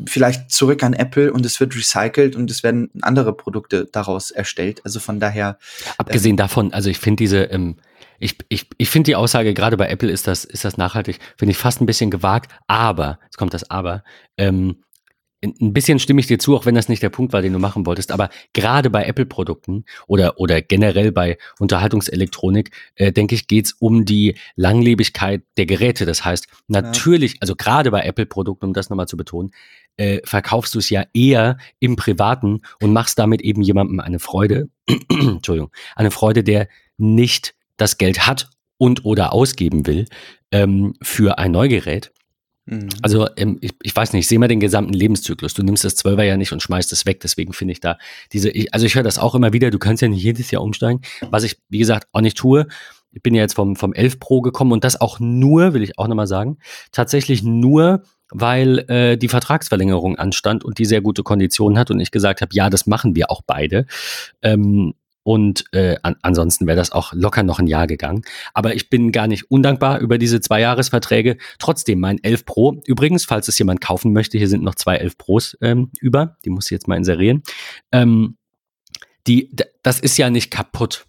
vielleicht zurück an Apple und es wird recycelt und es werden andere Produkte daraus erstellt. Also von daher. Abgesehen äh, davon, also ich finde diese, ähm, ich, ich, ich finde die Aussage, gerade bei Apple ist das, ist das nachhaltig, finde ich fast ein bisschen gewagt, aber, jetzt kommt das Aber, ähm, ein bisschen stimme ich dir zu, auch wenn das nicht der Punkt war, den du machen wolltest. Aber gerade bei Apple-Produkten oder, oder generell bei Unterhaltungselektronik, äh, denke ich, geht es um die Langlebigkeit der Geräte. Das heißt, natürlich, ja. also gerade bei Apple-Produkten, um das nochmal zu betonen, äh, verkaufst du es ja eher im Privaten und machst damit eben jemandem eine Freude, Entschuldigung, eine Freude, der nicht das Geld hat und oder ausgeben will ähm, für ein Neugerät Mhm. Also ähm, ich, ich weiß nicht, ich sehe mal den gesamten Lebenszyklus. Du nimmst das Zwölfer ja nicht und schmeißt es weg. Deswegen finde ich da diese, ich, also ich höre das auch immer wieder, du kannst ja nicht jedes Jahr umsteigen. Was ich, wie gesagt, auch nicht tue. Ich bin ja jetzt vom, vom 11 Pro gekommen und das auch nur, will ich auch nochmal sagen, tatsächlich nur, weil äh, die Vertragsverlängerung anstand und die sehr gute Konditionen hat und ich gesagt habe, ja, das machen wir auch beide. Ähm, und äh, an, ansonsten wäre das auch locker noch ein Jahr gegangen. Aber ich bin gar nicht undankbar über diese Zwei-Jahres-Verträge. Trotzdem, mein 11 Pro, übrigens, falls es jemand kaufen möchte, hier sind noch zwei 11 Pros ähm, über. Die muss ich jetzt mal inserieren. Ähm, die, das ist ja nicht kaputt.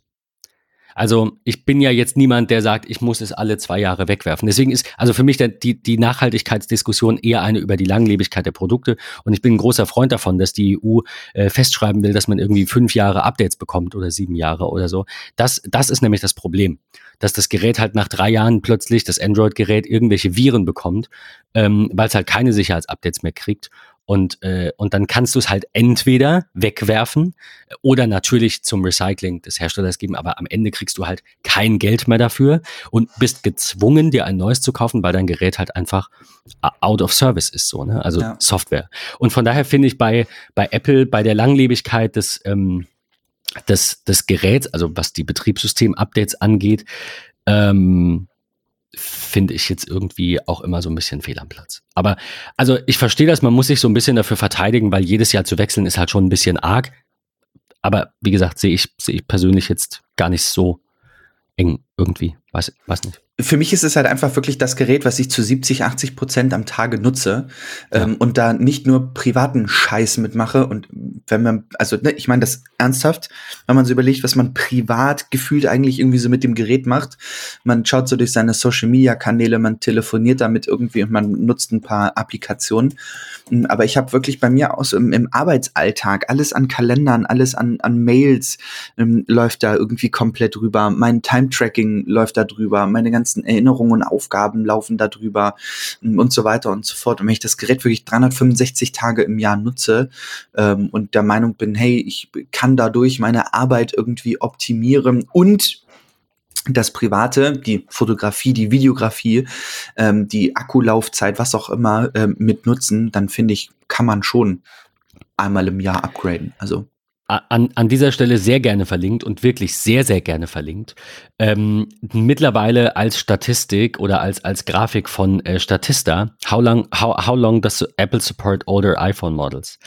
Also ich bin ja jetzt niemand, der sagt, ich muss es alle zwei Jahre wegwerfen. Deswegen ist also für mich der, die, die Nachhaltigkeitsdiskussion eher eine über die Langlebigkeit der Produkte. Und ich bin ein großer Freund davon, dass die EU äh, festschreiben will, dass man irgendwie fünf Jahre Updates bekommt oder sieben Jahre oder so. Das, das ist nämlich das Problem, dass das Gerät halt nach drei Jahren plötzlich, das Android-Gerät, irgendwelche Viren bekommt, ähm, weil es halt keine Sicherheitsupdates mehr kriegt. Und, äh, und dann kannst du es halt entweder wegwerfen oder natürlich zum Recycling des Herstellers geben, aber am Ende kriegst du halt kein Geld mehr dafür und bist gezwungen, dir ein neues zu kaufen, weil dein Gerät halt einfach out of service ist, so, ne? Also ja. Software. Und von daher finde ich bei, bei Apple, bei der Langlebigkeit des, ähm, des, des Geräts, also was die Betriebssystem-Updates angeht, ähm, finde ich jetzt irgendwie auch immer so ein bisschen fehl am Platz. Aber also ich verstehe das, man muss sich so ein bisschen dafür verteidigen, weil jedes Jahr zu wechseln ist halt schon ein bisschen arg. Aber wie gesagt, sehe ich, sehe ich persönlich jetzt gar nicht so eng irgendwie. Weiß, weiß nicht für mich ist es halt einfach wirklich das Gerät, was ich zu 70, 80 Prozent am Tage nutze ja. ähm, und da nicht nur privaten Scheiß mitmache. Und wenn man, also ne, ich meine das ernsthaft, wenn man so überlegt, was man privat gefühlt eigentlich irgendwie so mit dem Gerät macht. Man schaut so durch seine Social Media Kanäle, man telefoniert damit irgendwie und man nutzt ein paar Applikationen. Hm, aber ich habe wirklich bei mir aus im, im, Arbeitsalltag alles an Kalendern, alles an, an Mails ähm, läuft da irgendwie komplett drüber. Mein Time-Tracking läuft da drüber, meine ganzen Erinnerungen Aufgaben laufen darüber ähm, und so weiter und so fort. Und wenn ich das Gerät wirklich 365 Tage im Jahr nutze ähm, und der Meinung bin, hey, ich kann dadurch meine Arbeit irgendwie optimieren und das Private, die Fotografie, die Videografie, ähm, die Akkulaufzeit, was auch immer ähm, mit nutzen, dann finde ich, kann man schon einmal im Jahr upgraden. Also an, an dieser Stelle sehr gerne verlinkt und wirklich sehr, sehr gerne verlinkt. Ähm, mittlerweile als Statistik oder als, als Grafik von äh, Statista, how long, how, how long does Apple support older iPhone models?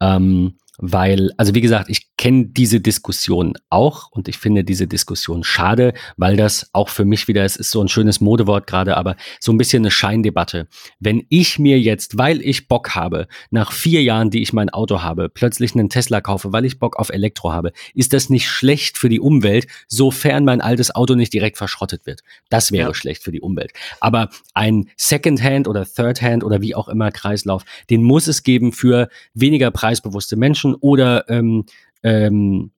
Ähm, weil, also wie gesagt, ich kenne diese Diskussion auch und ich finde diese Diskussion schade, weil das auch für mich wieder, es ist so ein schönes Modewort gerade, aber so ein bisschen eine Scheindebatte. Wenn ich mir jetzt, weil ich Bock habe, nach vier Jahren, die ich mein Auto habe, plötzlich einen Tesla kaufe, weil ich Bock auf Elektro habe, ist das nicht schlecht für die Umwelt, sofern mein altes Auto nicht direkt verschrottet wird. Das wäre ja. schlecht für die Umwelt. Aber ein Secondhand oder Thirdhand oder wie auch immer Kreislauf, den muss es geben für weniger preisbewusste Menschen oder ähm, ähm,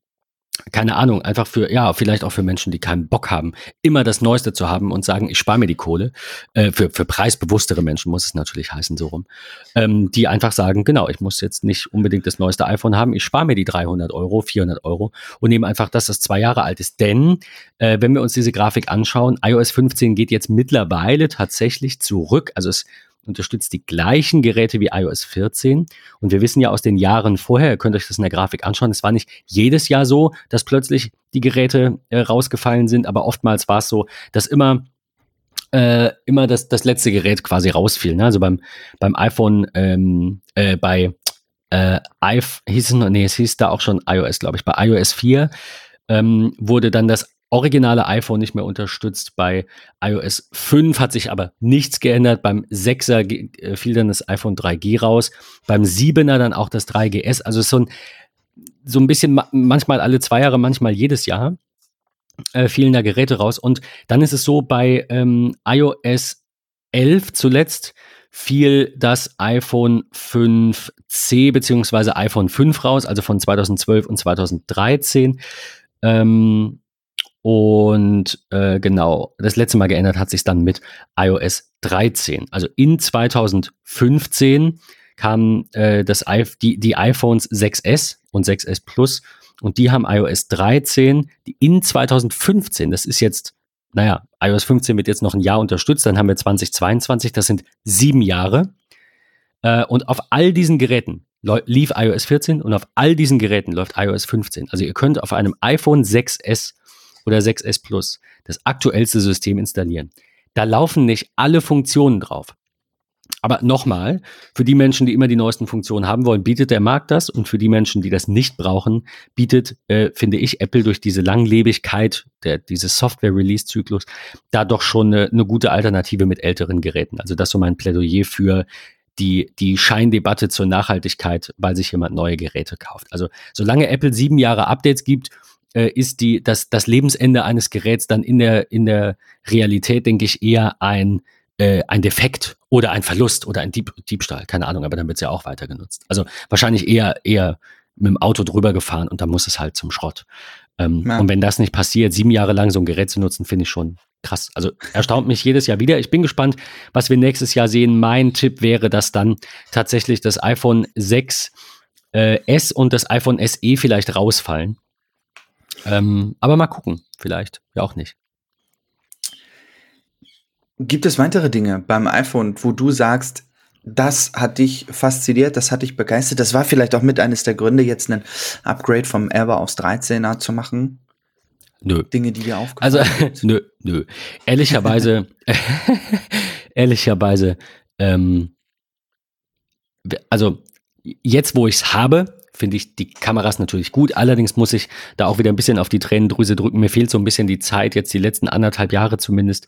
keine Ahnung, einfach für, ja, vielleicht auch für Menschen, die keinen Bock haben, immer das Neueste zu haben und sagen, ich spare mir die Kohle. Äh, für, für preisbewusstere Menschen muss es natürlich heißen, so rum. Ähm, die einfach sagen, genau, ich muss jetzt nicht unbedingt das neueste iPhone haben, ich spare mir die 300 Euro, 400 Euro und nehme einfach das, das zwei Jahre alt ist. Denn, äh, wenn wir uns diese Grafik anschauen, iOS 15 geht jetzt mittlerweile tatsächlich zurück. Also es unterstützt die gleichen Geräte wie iOS 14. Und wir wissen ja aus den Jahren vorher, ihr könnt euch das in der Grafik anschauen, es war nicht jedes Jahr so, dass plötzlich die Geräte äh, rausgefallen sind, aber oftmals war es so, dass immer äh, immer das, das letzte Gerät quasi rausfiel. Ne? Also beim, beim iPhone, ähm, äh, bei äh, hieß es nee, es hieß da auch schon iOS, glaube ich. Bei iOS 4 ähm, wurde dann das originale iPhone nicht mehr unterstützt. Bei iOS 5 hat sich aber nichts geändert. Beim 6er äh, fiel dann das iPhone 3G raus. Beim 7er dann auch das 3GS. Also so ein, so ein bisschen manchmal alle zwei Jahre, manchmal jedes Jahr äh, fielen da Geräte raus. Und dann ist es so, bei ähm, iOS 11 zuletzt fiel das iPhone 5C bzw. iPhone 5 raus, also von 2012 und 2013. Ähm, und äh, genau, das letzte Mal geändert hat sich dann mit iOS 13. Also in 2015 kamen äh, das, die, die iPhones 6S und 6S Plus und die haben iOS 13, die in 2015, das ist jetzt, naja, iOS 15 wird jetzt noch ein Jahr unterstützt, dann haben wir 2022, das sind sieben Jahre. Äh, und auf all diesen Geräten lief iOS 14 und auf all diesen Geräten läuft iOS 15. Also ihr könnt auf einem iPhone 6S oder 6S Plus das aktuellste System installieren. Da laufen nicht alle Funktionen drauf. Aber nochmal, für die Menschen, die immer die neuesten Funktionen haben wollen, bietet der Markt das und für die Menschen, die das nicht brauchen, bietet, äh, finde ich, Apple durch diese Langlebigkeit der, dieses Software-Release-Zyklus da doch schon eine, eine gute Alternative mit älteren Geräten. Also das ist so mein Plädoyer für die, die Scheindebatte zur Nachhaltigkeit, weil sich jemand neue Geräte kauft. Also solange Apple sieben Jahre Updates gibt äh, ist die, das, das Lebensende eines Geräts dann in der, in der Realität, denke ich, eher ein, äh, ein Defekt oder ein Verlust oder ein Dieb, Diebstahl. Keine Ahnung, aber dann wird es ja auch weiter genutzt. Also wahrscheinlich eher, eher mit dem Auto drüber gefahren und dann muss es halt zum Schrott. Ähm, ja. Und wenn das nicht passiert, sieben Jahre lang so ein Gerät zu nutzen, finde ich schon krass. Also erstaunt mich jedes Jahr wieder. Ich bin gespannt, was wir nächstes Jahr sehen. Mein Tipp wäre, dass dann tatsächlich das iPhone 6 äh, S und das iPhone SE vielleicht rausfallen. Ähm, aber mal gucken, vielleicht. Ja, auch nicht. Gibt es weitere Dinge beim iPhone, wo du sagst, das hat dich fasziniert, das hat dich begeistert? Das war vielleicht auch mit eines der Gründe, jetzt einen Upgrade vom 11er aufs 13er zu machen? Nö. Dinge, die dir aufgefallen also, sind? Also, nö, nö. Ehrlicherweise, ehrlicherweise, ähm, also jetzt, wo ich es habe, finde ich die Kameras natürlich gut. Allerdings muss ich da auch wieder ein bisschen auf die Tränendrüse drücken. Mir fehlt so ein bisschen die Zeit, jetzt die letzten anderthalb Jahre zumindest,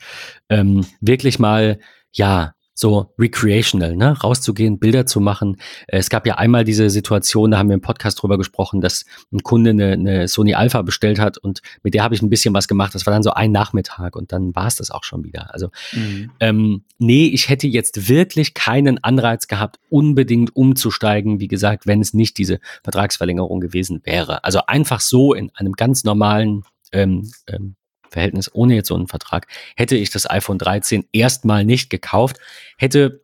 ähm, wirklich mal, ja, so recreational, ne? rauszugehen, Bilder zu machen. Äh, es gab ja einmal diese Situation, da haben wir im Podcast drüber gesprochen, dass ein Kunde eine, eine Sony Alpha bestellt hat und mit der habe ich ein bisschen was gemacht. Das war dann so ein Nachmittag und dann war es das auch schon wieder. Also mhm. ähm, nee, ich hätte jetzt wirklich keinen Anreiz gehabt, unbedingt umzusteigen, wie gesagt, wenn es nicht diese Vertragsverlängerung gewesen wäre. Also einfach so in einem ganz normalen ähm, ähm, Verhältnis ohne jetzt so einen Vertrag, hätte ich das iPhone 13 erstmal nicht gekauft, hätte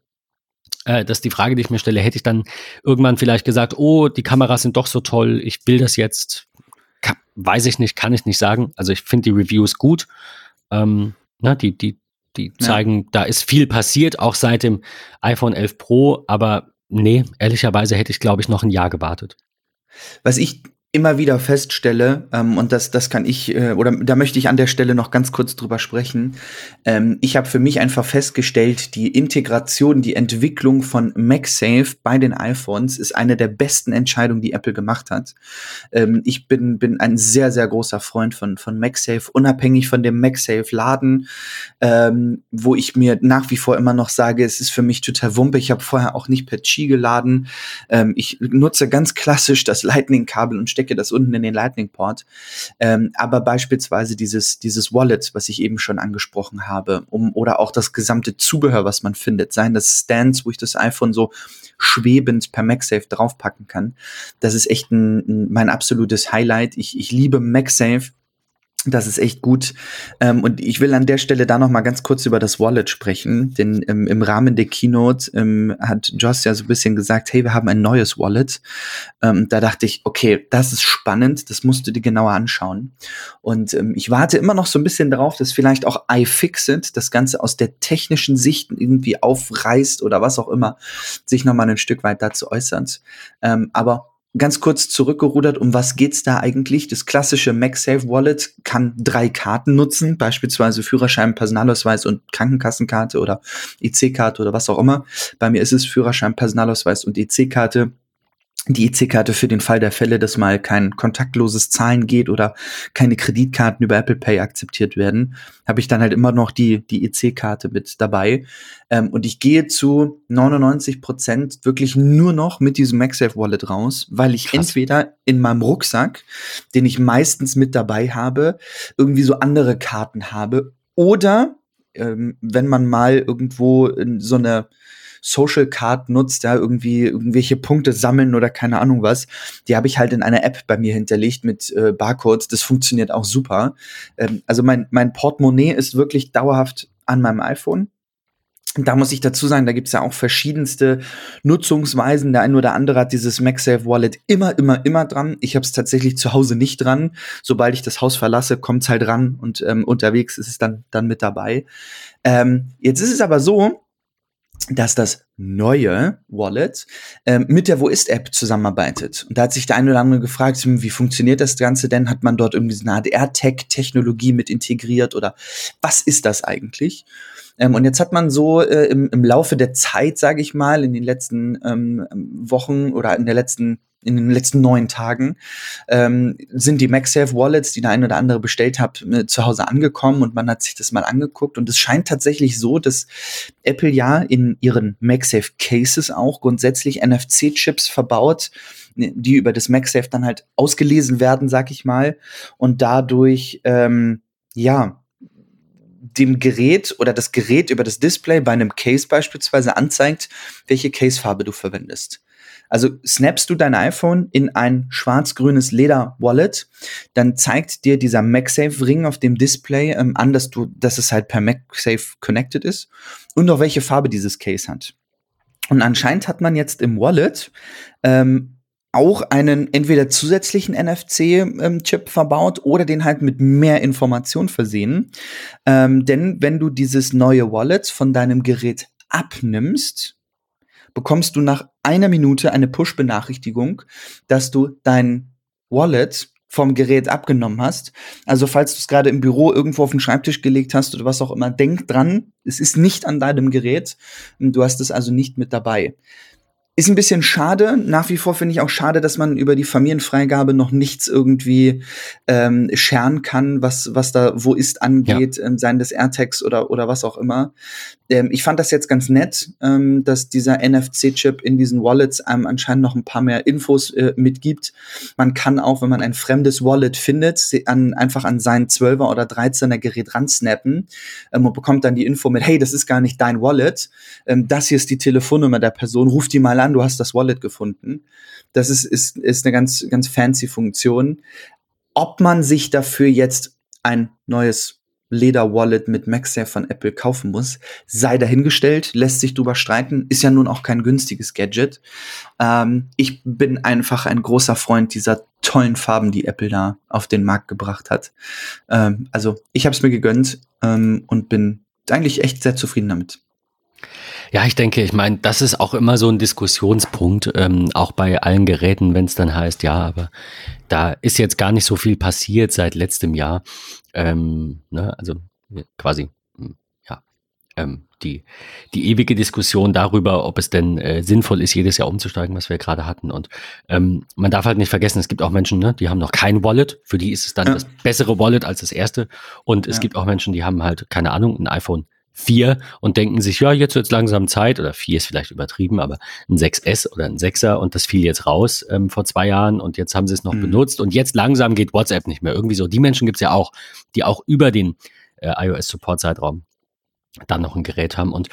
äh, das ist die Frage, die ich mir stelle, hätte ich dann irgendwann vielleicht gesagt, oh, die Kameras sind doch so toll, ich will das jetzt, kann, weiß ich nicht, kann ich nicht sagen. Also ich finde die Reviews gut. Ähm, na, die, die, die zeigen, ja. da ist viel passiert, auch seit dem iPhone 11 Pro, aber nee, ehrlicherweise hätte ich, glaube ich, noch ein Jahr gewartet. Was ich immer wieder feststelle, ähm, und das, das kann ich, äh, oder da möchte ich an der Stelle noch ganz kurz drüber sprechen. Ähm, ich habe für mich einfach festgestellt, die Integration, die Entwicklung von MagSafe bei den iPhones ist eine der besten Entscheidungen, die Apple gemacht hat. Ähm, ich bin, bin ein sehr, sehr großer Freund von, von MagSafe, unabhängig von dem MagSafe-Laden, ähm, wo ich mir nach wie vor immer noch sage, es ist für mich total wumpe. Ich habe vorher auch nicht per Qi geladen. Ähm, ich nutze ganz klassisch das Lightning-Kabel und stecke das unten in den Lightning Port. Ähm, aber beispielsweise dieses, dieses Wallet, was ich eben schon angesprochen habe, um, oder auch das gesamte Zubehör, was man findet, seien das Stands, wo ich das iPhone so schwebend per MagSafe draufpacken kann. Das ist echt ein, ein, mein absolutes Highlight. Ich, ich liebe MagSafe das ist echt gut. Ähm, und ich will an der Stelle da noch mal ganz kurz über das Wallet sprechen, denn ähm, im Rahmen der Keynote ähm, hat Joss ja so ein bisschen gesagt, hey, wir haben ein neues Wallet. Ähm, da dachte ich, okay, das ist spannend, das musst du dir genauer anschauen. Und ähm, ich warte immer noch so ein bisschen darauf, dass vielleicht auch iFixit das Ganze aus der technischen Sicht irgendwie aufreißt oder was auch immer, sich noch mal ein Stück weit dazu äußert. Ähm, aber ganz kurz zurückgerudert, um was geht's da eigentlich? Das klassische MagSafe Wallet kann drei Karten nutzen, beispielsweise Führerschein, Personalausweis und Krankenkassenkarte oder EC-Karte oder was auch immer. Bei mir ist es Führerschein, Personalausweis und EC-Karte die EC-Karte für den Fall der Fälle, dass mal kein kontaktloses Zahlen geht oder keine Kreditkarten über Apple Pay akzeptiert werden, habe ich dann halt immer noch die, die EC-Karte mit dabei. Ähm, und ich gehe zu 99 Prozent wirklich nur noch mit diesem MagSafe Wallet raus, weil ich Krass. entweder in meinem Rucksack, den ich meistens mit dabei habe, irgendwie so andere Karten habe oder ähm, wenn man mal irgendwo in so eine Social Card nutzt, da irgendwie irgendwelche Punkte sammeln oder keine Ahnung was. Die habe ich halt in einer App bei mir hinterlegt mit äh, Barcodes. Das funktioniert auch super. Ähm, also mein, mein Portemonnaie ist wirklich dauerhaft an meinem iPhone. Da muss ich dazu sagen, da gibt's ja auch verschiedenste Nutzungsweisen. Der eine oder andere hat dieses MagSafe Wallet immer, immer, immer dran. Ich habe es tatsächlich zu Hause nicht dran. Sobald ich das Haus verlasse, kommt's halt ran und ähm, unterwegs ist es dann, dann mit dabei. Ähm, jetzt ist es aber so, dass das neue Wallet ähm, mit der Wo ist App zusammenarbeitet. Und da hat sich der eine oder andere gefragt, hm, wie funktioniert das Ganze denn? Hat man dort irgendwie so eine Art AirTag-Technologie mit integriert oder was ist das eigentlich? Ähm, und jetzt hat man so äh, im, im Laufe der Zeit, sage ich mal, in den letzten ähm, Wochen oder in der letzten in den letzten neun Tagen ähm, sind die MagSafe Wallets, die der eine oder andere bestellt hat, äh, zu Hause angekommen und man hat sich das mal angeguckt und es scheint tatsächlich so, dass Apple ja in ihren MagSafe Cases auch grundsätzlich NFC-Chips verbaut, die über das MagSafe dann halt ausgelesen werden, sag ich mal, und dadurch ähm, ja dem Gerät oder das Gerät über das Display bei einem Case beispielsweise anzeigt, welche Casefarbe du verwendest. Also snappst du dein iPhone in ein schwarz-grünes Leder-Wallet, dann zeigt dir dieser MagSafe-Ring auf dem Display ähm, an, dass du, dass es halt per MagSafe connected ist und auch welche Farbe dieses Case hat. Und anscheinend hat man jetzt im Wallet ähm, auch einen entweder zusätzlichen NFC-Chip ähm, verbaut oder den halt mit mehr Information versehen. Ähm, denn wenn du dieses neue Wallet von deinem Gerät abnimmst, bekommst du nach einer Minute eine Push-Benachrichtigung, dass du dein Wallet vom Gerät abgenommen hast. Also falls du es gerade im Büro irgendwo auf den Schreibtisch gelegt hast oder was auch immer, denk dran, es ist nicht an deinem Gerät. Du hast es also nicht mit dabei. Ist ein bisschen schade. Nach wie vor finde ich auch schade, dass man über die Familienfreigabe noch nichts irgendwie ähm, scheren kann, was, was da wo ist angeht, ja. ähm, seien das AirTags oder, oder was auch immer. Ähm, ich fand das jetzt ganz nett, ähm, dass dieser NFC-Chip in diesen Wallets einem anscheinend noch ein paar mehr Infos äh, mitgibt. Man kann auch, wenn man ein fremdes Wallet findet, an, einfach an sein 12er oder 13er Gerät ransnappen ähm, und bekommt dann die Info mit, hey, das ist gar nicht dein Wallet, ähm, das hier ist die Telefonnummer der Person, ruf die mal an, du hast das Wallet gefunden. Das ist, ist, ist eine ganz, ganz fancy Funktion. Ob man sich dafür jetzt ein neues Leder-Wallet mit MagSafe von Apple kaufen muss, sei dahingestellt, lässt sich drüber streiten, ist ja nun auch kein günstiges Gadget. Ähm, ich bin einfach ein großer Freund dieser tollen Farben, die Apple da auf den Markt gebracht hat. Ähm, also ich habe es mir gegönnt ähm, und bin eigentlich echt sehr zufrieden damit. Ja, ich denke, ich meine, das ist auch immer so ein Diskussionspunkt, ähm, auch bei allen Geräten, wenn es dann heißt, ja, aber da ist jetzt gar nicht so viel passiert seit letztem Jahr. Ähm, ne, also quasi, hm, ja, ähm, die, die ewige Diskussion darüber, ob es denn äh, sinnvoll ist, jedes Jahr umzusteigen, was wir gerade hatten. Und ähm, man darf halt nicht vergessen, es gibt auch Menschen, ne, die haben noch kein Wallet. Für die ist es dann ja. das bessere Wallet als das erste. Und es ja. gibt auch Menschen, die haben halt, keine Ahnung, ein iPhone 4 und denken sich, ja, jetzt wird's langsam Zeit, oder 4 ist vielleicht übertrieben, aber ein 6S oder ein 6er und das fiel jetzt raus ähm, vor zwei Jahren und jetzt haben sie es noch mhm. benutzt und jetzt langsam geht WhatsApp nicht mehr. Irgendwie so. Die Menschen gibt's ja auch, die auch über den äh, iOS-Support-Zeitraum dann noch ein Gerät haben. Und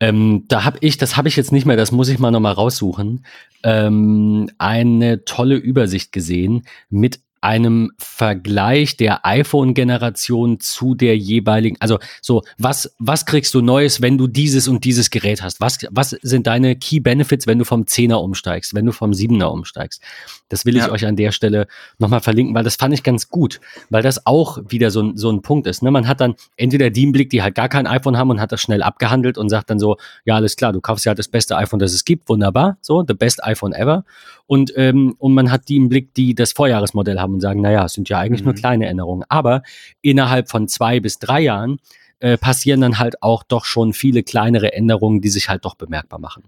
ähm, da habe ich, das habe ich jetzt nicht mehr, das muss ich mal nochmal raussuchen, ähm, eine tolle Übersicht gesehen mit einem Vergleich der iPhone-Generation zu der jeweiligen, also so, was, was kriegst du Neues, wenn du dieses und dieses Gerät hast? Was, was sind deine Key Benefits, wenn du vom 10er umsteigst, wenn du vom 7er umsteigst? Das will ich ja. euch an der Stelle nochmal verlinken, weil das fand ich ganz gut, weil das auch wieder so, so ein Punkt ist. Ne? Man hat dann entweder die im Blick, die halt gar kein iPhone haben und hat das schnell abgehandelt und sagt dann so, ja, alles klar, du kaufst ja halt das beste iPhone, das es gibt, wunderbar, so, the best iPhone ever. Und, ähm, und man hat die im Blick, die das Vorjahresmodell haben und sagen, naja, es sind ja eigentlich mhm. nur kleine Änderungen. Aber innerhalb von zwei bis drei Jahren äh, passieren dann halt auch doch schon viele kleinere Änderungen, die sich halt doch bemerkbar machen.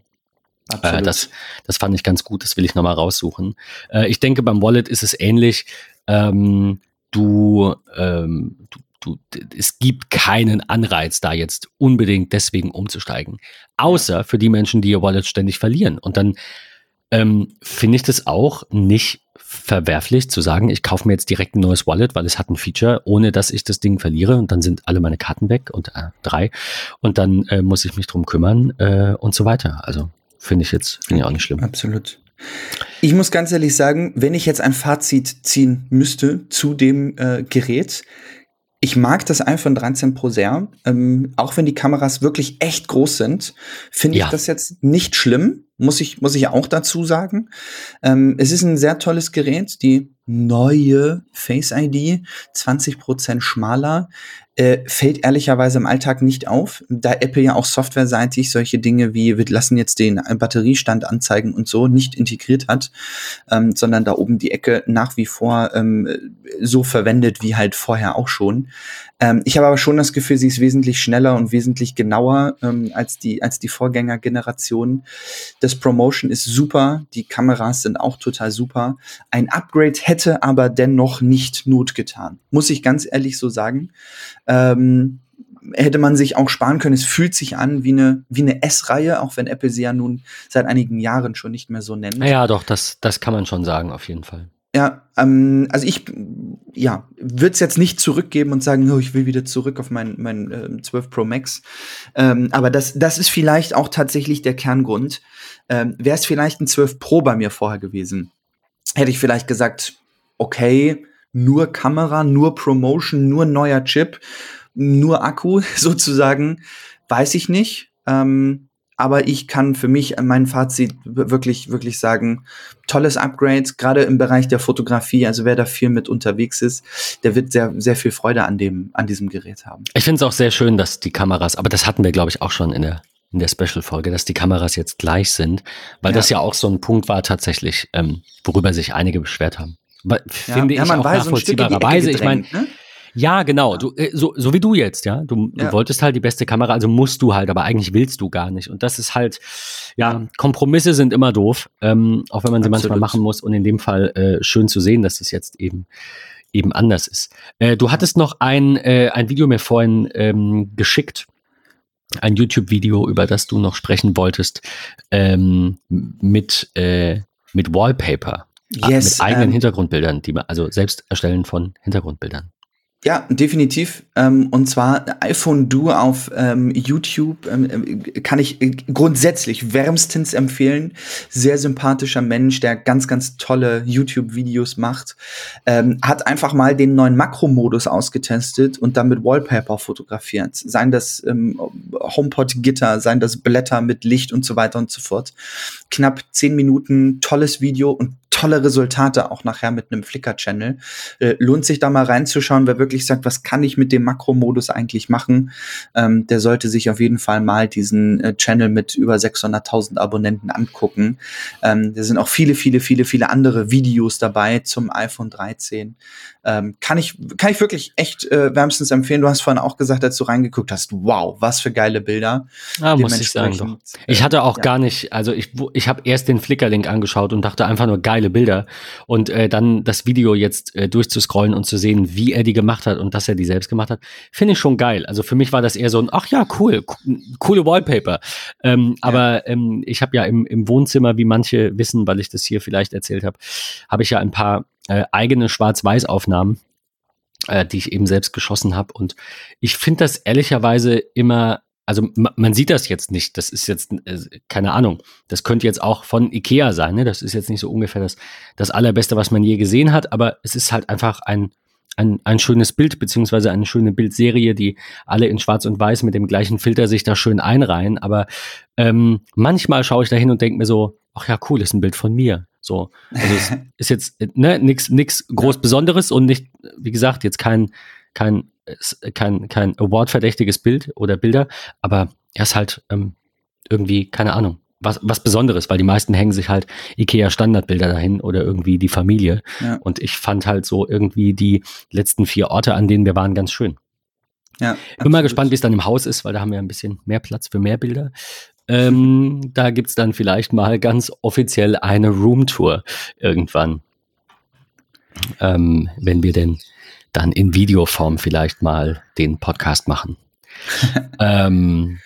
Äh, das, das fand ich ganz gut, das will ich nochmal raussuchen. Äh, ich denke, beim Wallet ist es ähnlich. Ähm, du, ähm, du, du, es gibt keinen Anreiz, da jetzt unbedingt deswegen umzusteigen. Außer für die Menschen, die ihr Wallet ständig verlieren. Und dann ähm, finde ich das auch nicht verwerflich zu sagen, ich kaufe mir jetzt direkt ein neues Wallet, weil es hat ein Feature, ohne dass ich das Ding verliere und dann sind alle meine Karten weg und äh, drei und dann äh, muss ich mich drum kümmern äh, und so weiter. Also finde ich jetzt finde ich auch nicht schlimm. Absolut. Ich muss ganz ehrlich sagen, wenn ich jetzt ein Fazit ziehen müsste zu dem äh, Gerät, ich mag das iPhone 13 Pro sehr. Ähm, auch wenn die Kameras wirklich echt groß sind, finde ja. ich das jetzt nicht schlimm muss ich, muss ich auch dazu sagen. Ähm, es ist ein sehr tolles Gerät, die neue Face ID, 20% schmaler, äh, fällt ehrlicherweise im Alltag nicht auf, da Apple ja auch softwareseitig solche Dinge wie, wir lassen jetzt den Batteriestand anzeigen und so nicht integriert hat, ähm, sondern da oben die Ecke nach wie vor ähm, so verwendet wie halt vorher auch schon. Ähm, ich habe aber schon das Gefühl, sie ist wesentlich schneller und wesentlich genauer ähm, als die, als die Vorgängergeneration. Das Promotion ist super, die Kameras sind auch total super. Ein Upgrade hätte aber dennoch nicht Not getan, muss ich ganz ehrlich so sagen. Ähm, hätte man sich auch sparen können. Es fühlt sich an wie eine, wie eine S-Reihe, auch wenn Apple sie ja nun seit einigen Jahren schon nicht mehr so nennt. Ja, doch, das, das kann man schon sagen, auf jeden Fall. Ja, ähm, also ich ja, würde es jetzt nicht zurückgeben und sagen, oh, ich will wieder zurück auf mein, mein äh, 12 Pro Max. Ähm, aber das, das ist vielleicht auch tatsächlich der Kerngrund. Ähm, Wäre es vielleicht ein 12 Pro bei mir vorher gewesen, hätte ich vielleicht gesagt, okay, nur Kamera, nur Promotion, nur neuer Chip, nur Akku sozusagen, weiß ich nicht. Ähm, aber ich kann für mich mein Fazit wirklich, wirklich sagen, tolles Upgrade, gerade im Bereich der Fotografie. Also wer da viel mit unterwegs ist, der wird sehr, sehr viel Freude an dem, an diesem Gerät haben. Ich finde es auch sehr schön, dass die Kameras, aber das hatten wir, glaube ich, auch schon in der in der Special-Folge, dass die Kameras jetzt gleich sind, weil ja. das ja auch so ein Punkt war tatsächlich, ähm, worüber sich einige beschwert haben. Finde ja, ich ja, auch nachvollziehbarerweise. Ich meine, ne? Ja, genau. Du, äh, so, so wie du jetzt, ja. Du, ja. du wolltest halt die beste Kamera, also musst du halt, aber eigentlich willst du gar nicht. Und das ist halt, ja, Kompromisse sind immer doof, ähm, auch wenn man sie Absolut. manchmal machen muss. Und in dem Fall äh, schön zu sehen, dass das jetzt eben eben anders ist. Äh, du hattest noch ein, äh, ein Video mir vorhin ähm, geschickt, ein YouTube-Video, über das du noch sprechen wolltest, ähm, mit, äh, mit Wallpaper. Yes, mit eigenen ähm, Hintergrundbildern, die man, also selbst erstellen von Hintergrundbildern. Ja, definitiv. Ähm, und zwar iPhone Duo auf ähm, YouTube ähm, äh, kann ich äh, grundsätzlich wärmstens empfehlen. Sehr sympathischer Mensch, der ganz, ganz tolle YouTube-Videos macht. Hat einfach mal den neuen Makro-Modus ausgetestet und damit Wallpaper fotografiert. Seien das HomePod-Gitter, seien das Blätter mit Licht und so weiter und so fort. Knapp zehn Minuten, tolles Video und tolle Resultate auch nachher mit einem Flickr-Channel. Äh, lohnt sich da mal reinzuschauen, wer wirklich sagt, was kann ich mit dem Makromodus eigentlich machen? Ähm, der sollte sich auf jeden Fall mal diesen äh, Channel mit über 600.000 Abonnenten angucken. Ähm, da sind auch viele, viele, viele, viele andere Videos dabei zum iPhone 13. Ähm, kann ich, kann ich wirklich echt äh, wärmstens empfehlen. Du hast vorhin auch gesagt, als du reingeguckt hast, wow, was für geile Bilder. Ah, muss ich sagen doch. Ich hatte auch ja. gar nicht, also ich, ich habe erst den Flickr-Link angeschaut und dachte einfach nur geile Bilder und äh, dann das Video jetzt äh, durchzuscrollen und zu sehen, wie er die gemacht hat und dass er die selbst gemacht hat, finde ich schon geil. Also für mich war das eher so ein, ach ja, cool, coole Wallpaper. Ähm, ja. Aber ähm, ich habe ja im, im Wohnzimmer, wie manche wissen, weil ich das hier vielleicht erzählt habe, habe ich ja ein paar äh, eigene Schwarz-Weiß-Aufnahmen, äh, die ich eben selbst geschossen habe. Und ich finde das ehrlicherweise immer, also man sieht das jetzt nicht, das ist jetzt, äh, keine Ahnung, das könnte jetzt auch von Ikea sein, ne? das ist jetzt nicht so ungefähr das, das Allerbeste, was man je gesehen hat, aber es ist halt einfach ein, ein, ein schönes Bild, beziehungsweise eine schöne Bildserie, die alle in Schwarz und Weiß mit dem gleichen Filter sich da schön einreihen. Aber ähm, manchmal schaue ich da hin und denke mir so, ach ja, cool, ist ein Bild von mir. So, also es ist jetzt ne, nichts nix groß. Besonderes und nicht, wie gesagt, jetzt kein, kein, kein, kein Award-verdächtiges Bild oder Bilder, aber er ist halt ähm, irgendwie, keine Ahnung, was, was Besonderes, weil die meisten hängen sich halt IKEA-Standardbilder dahin oder irgendwie die Familie. Ja. Und ich fand halt so irgendwie die letzten vier Orte, an denen wir waren, ganz schön. Ja, Bin mal gespannt, wie es dann im Haus ist, weil da haben wir ein bisschen mehr Platz für mehr Bilder. Ähm, da gibt es dann vielleicht mal ganz offiziell eine Roomtour irgendwann. Ähm, wenn wir denn dann in Videoform vielleicht mal den Podcast machen. ähm,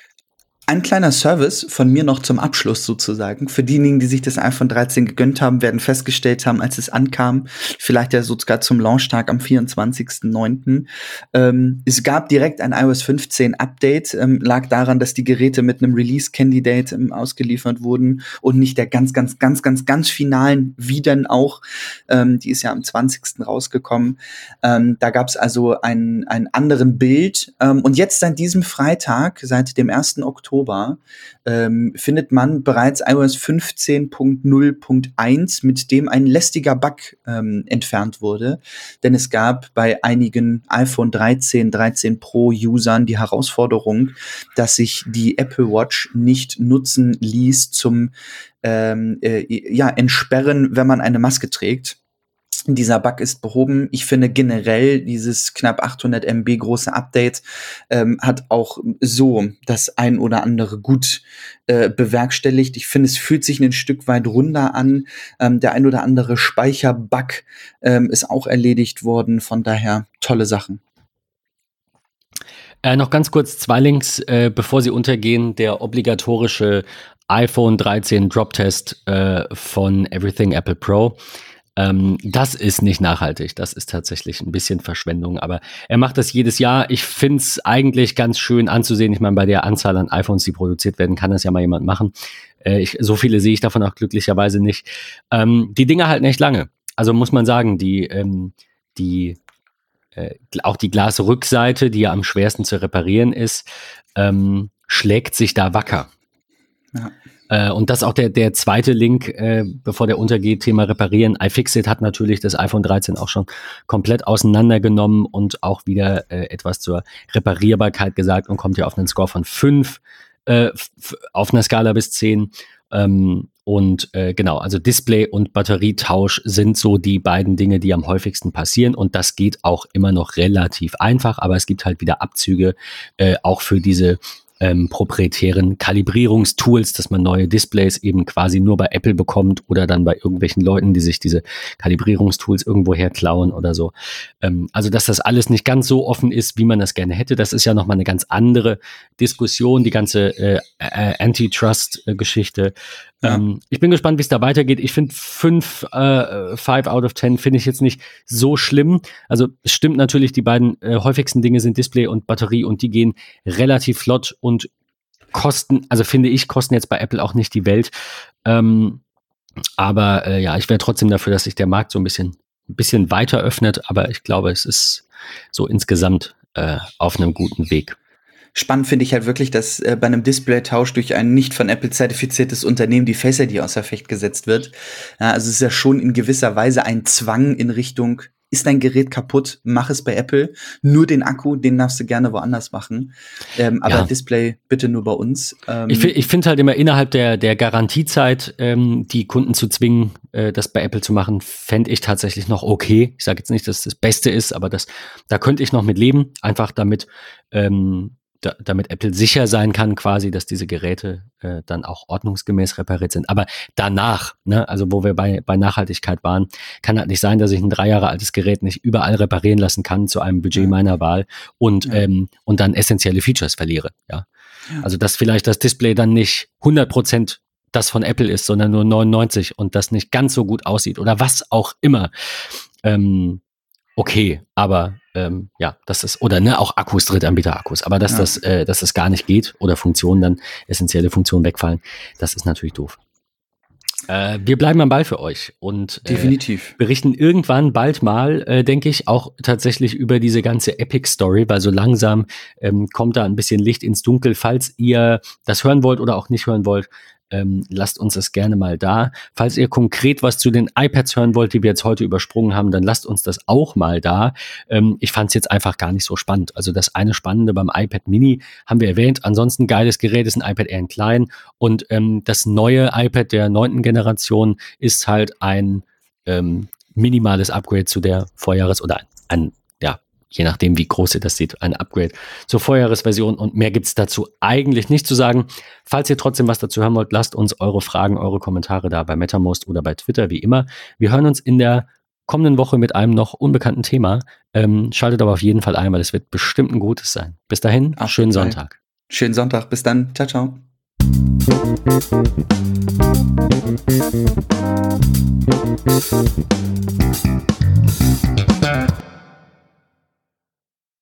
ein kleiner Service von mir noch zum Abschluss sozusagen. Für diejenigen, die sich das iPhone 13 gegönnt haben, werden festgestellt haben, als es ankam, vielleicht ja sogar zum Launchtag am 24.09. Ähm, es gab direkt ein iOS 15 Update, ähm, lag daran, dass die Geräte mit einem Release-Candidate ähm, ausgeliefert wurden und nicht der ganz, ganz, ganz, ganz, ganz finalen, wie denn auch. Ähm, die ist ja am 20. rausgekommen. Ähm, da gab es also einen, einen anderen Bild. Ähm, und jetzt seit diesem Freitag, seit dem 1. Oktober, Oktober ähm, findet man bereits iOS 15.0.1, mit dem ein lästiger Bug ähm, entfernt wurde. Denn es gab bei einigen iPhone 13, 13 Pro Usern die Herausforderung, dass sich die Apple Watch nicht nutzen ließ zum ähm, äh, ja, Entsperren, wenn man eine Maske trägt. Dieser Bug ist behoben. Ich finde generell dieses knapp 800 MB große Update ähm, hat auch so das ein oder andere gut äh, bewerkstelligt. Ich finde, es fühlt sich ein Stück weit runder an. Ähm, der ein oder andere Speicherbug ähm, ist auch erledigt worden. Von daher tolle Sachen. Äh, noch ganz kurz zwei Links, äh, bevor sie untergehen. Der obligatorische iPhone 13 Drop-Test äh, von Everything Apple Pro. Ähm, das ist nicht nachhaltig. Das ist tatsächlich ein bisschen Verschwendung. Aber er macht das jedes Jahr. Ich finde es eigentlich ganz schön anzusehen. Ich meine, bei der Anzahl an iPhones, die produziert werden, kann das ja mal jemand machen. Äh, ich, so viele sehe ich davon auch glücklicherweise nicht. Ähm, die Dinge halten echt lange. Also muss man sagen, die, ähm, die äh, auch die Glasrückseite, die ja am schwersten zu reparieren ist, ähm, schlägt sich da wacker. Ja. Äh, und das auch der, der zweite Link, äh, bevor der untergeht, Thema Reparieren. iFixit hat natürlich das iPhone 13 auch schon komplett auseinandergenommen und auch wieder äh, etwas zur Reparierbarkeit gesagt und kommt ja auf einen Score von 5 äh, auf einer Skala bis 10. Ähm, und äh, genau, also Display und Batterietausch sind so die beiden Dinge, die am häufigsten passieren. Und das geht auch immer noch relativ einfach, aber es gibt halt wieder Abzüge, auch für diese ähm, proprietären Kalibrierungstools, dass man neue Displays eben quasi nur bei Apple bekommt oder dann bei irgendwelchen Leuten, die sich diese Kalibrierungstools irgendwo herklauen oder so. Ähm, also, dass das alles nicht ganz so offen ist, wie man das gerne hätte, das ist ja nochmal eine ganz andere Diskussion, die ganze äh, äh, Antitrust-Geschichte. Ja. Ähm, ich bin gespannt, wie es da weitergeht. Ich finde fünf, äh, five out of ten finde ich jetzt nicht so schlimm. Also es stimmt natürlich, die beiden äh, häufigsten Dinge sind Display und Batterie und die gehen relativ flott und kosten, also finde ich, kosten jetzt bei Apple auch nicht die Welt. Ähm, aber äh, ja, ich wäre trotzdem dafür, dass sich der Markt so ein bisschen, ein bisschen weiter öffnet. Aber ich glaube, es ist so insgesamt äh, auf einem guten Weg. spannend finde ich halt wirklich, dass äh, bei einem Display-Tausch durch ein nicht von Apple zertifiziertes Unternehmen die Face ID außer Fecht gesetzt wird. Ja, also es ist ja schon in gewisser Weise ein Zwang in Richtung, ist dein Gerät kaputt, mach es bei Apple. Nur den Akku, den darfst du gerne woanders machen. Ähm, aber ja. Display bitte nur bei uns. Ähm, ich, ich finde halt immer innerhalb der, der Garantiezeit, ähm, die Kunden zu zwingen, äh, das bei Apple zu machen, fände ich tatsächlich noch okay. Ich sage jetzt nicht, dass das Beste ist, aber das, da könnte ich noch mit leben. Einfach damit ähm, da, damit Apple sicher sein kann, quasi, dass diese Geräte äh, dann auch ordnungsgemäß repariert sind. Aber danach, ne, also wo wir bei, bei Nachhaltigkeit waren, kann halt nicht sein, dass ich ein drei Jahre altes Gerät nicht überall reparieren lassen kann zu einem Budget ja. meiner Wahl und, ja. ähm, und dann essentielle Features verliere. Ja? ja. Also dass vielleicht das Display dann nicht 100 Prozent das von Apple ist, sondern nur 99 und das nicht ganz so gut aussieht oder was auch immer. Ähm, okay, aber ähm, ja, das ist, oder ne, auch Akkus, Drittanbieter-Akkus, aber dass ja. das, äh, dass das gar nicht geht oder Funktionen dann, essentielle Funktionen wegfallen, das ist natürlich doof. Äh, wir bleiben am Ball für euch und äh, definitiv berichten irgendwann bald mal, äh, denke ich, auch tatsächlich über diese ganze Epic-Story, weil so langsam ähm, kommt da ein bisschen Licht ins Dunkel. Falls ihr das hören wollt oder auch nicht hören wollt, ähm, lasst uns das gerne mal da. Falls ihr konkret was zu den iPads hören wollt, die wir jetzt heute übersprungen haben, dann lasst uns das auch mal da. Ähm, ich fand es jetzt einfach gar nicht so spannend. Also das eine Spannende beim iPad Mini haben wir erwähnt. Ansonsten geiles Gerät ist ein iPad Air in klein und ähm, das neue iPad der neunten Generation ist halt ein ähm, minimales Upgrade zu der Vorjahres- oder ein, ein je nachdem, wie groß ihr das sieht, ein Upgrade zur Vorjahresversion und mehr gibt es dazu eigentlich nicht zu sagen. Falls ihr trotzdem was dazu hören wollt, lasst uns eure Fragen, eure Kommentare da bei MetaMost oder bei Twitter, wie immer. Wir hören uns in der kommenden Woche mit einem noch unbekannten Thema. Ähm, schaltet aber auf jeden Fall ein, weil es wird bestimmt ein gutes sein. Bis dahin, Ach, schönen Sonntag. Schönen Sonntag, bis dann. Ciao, ciao.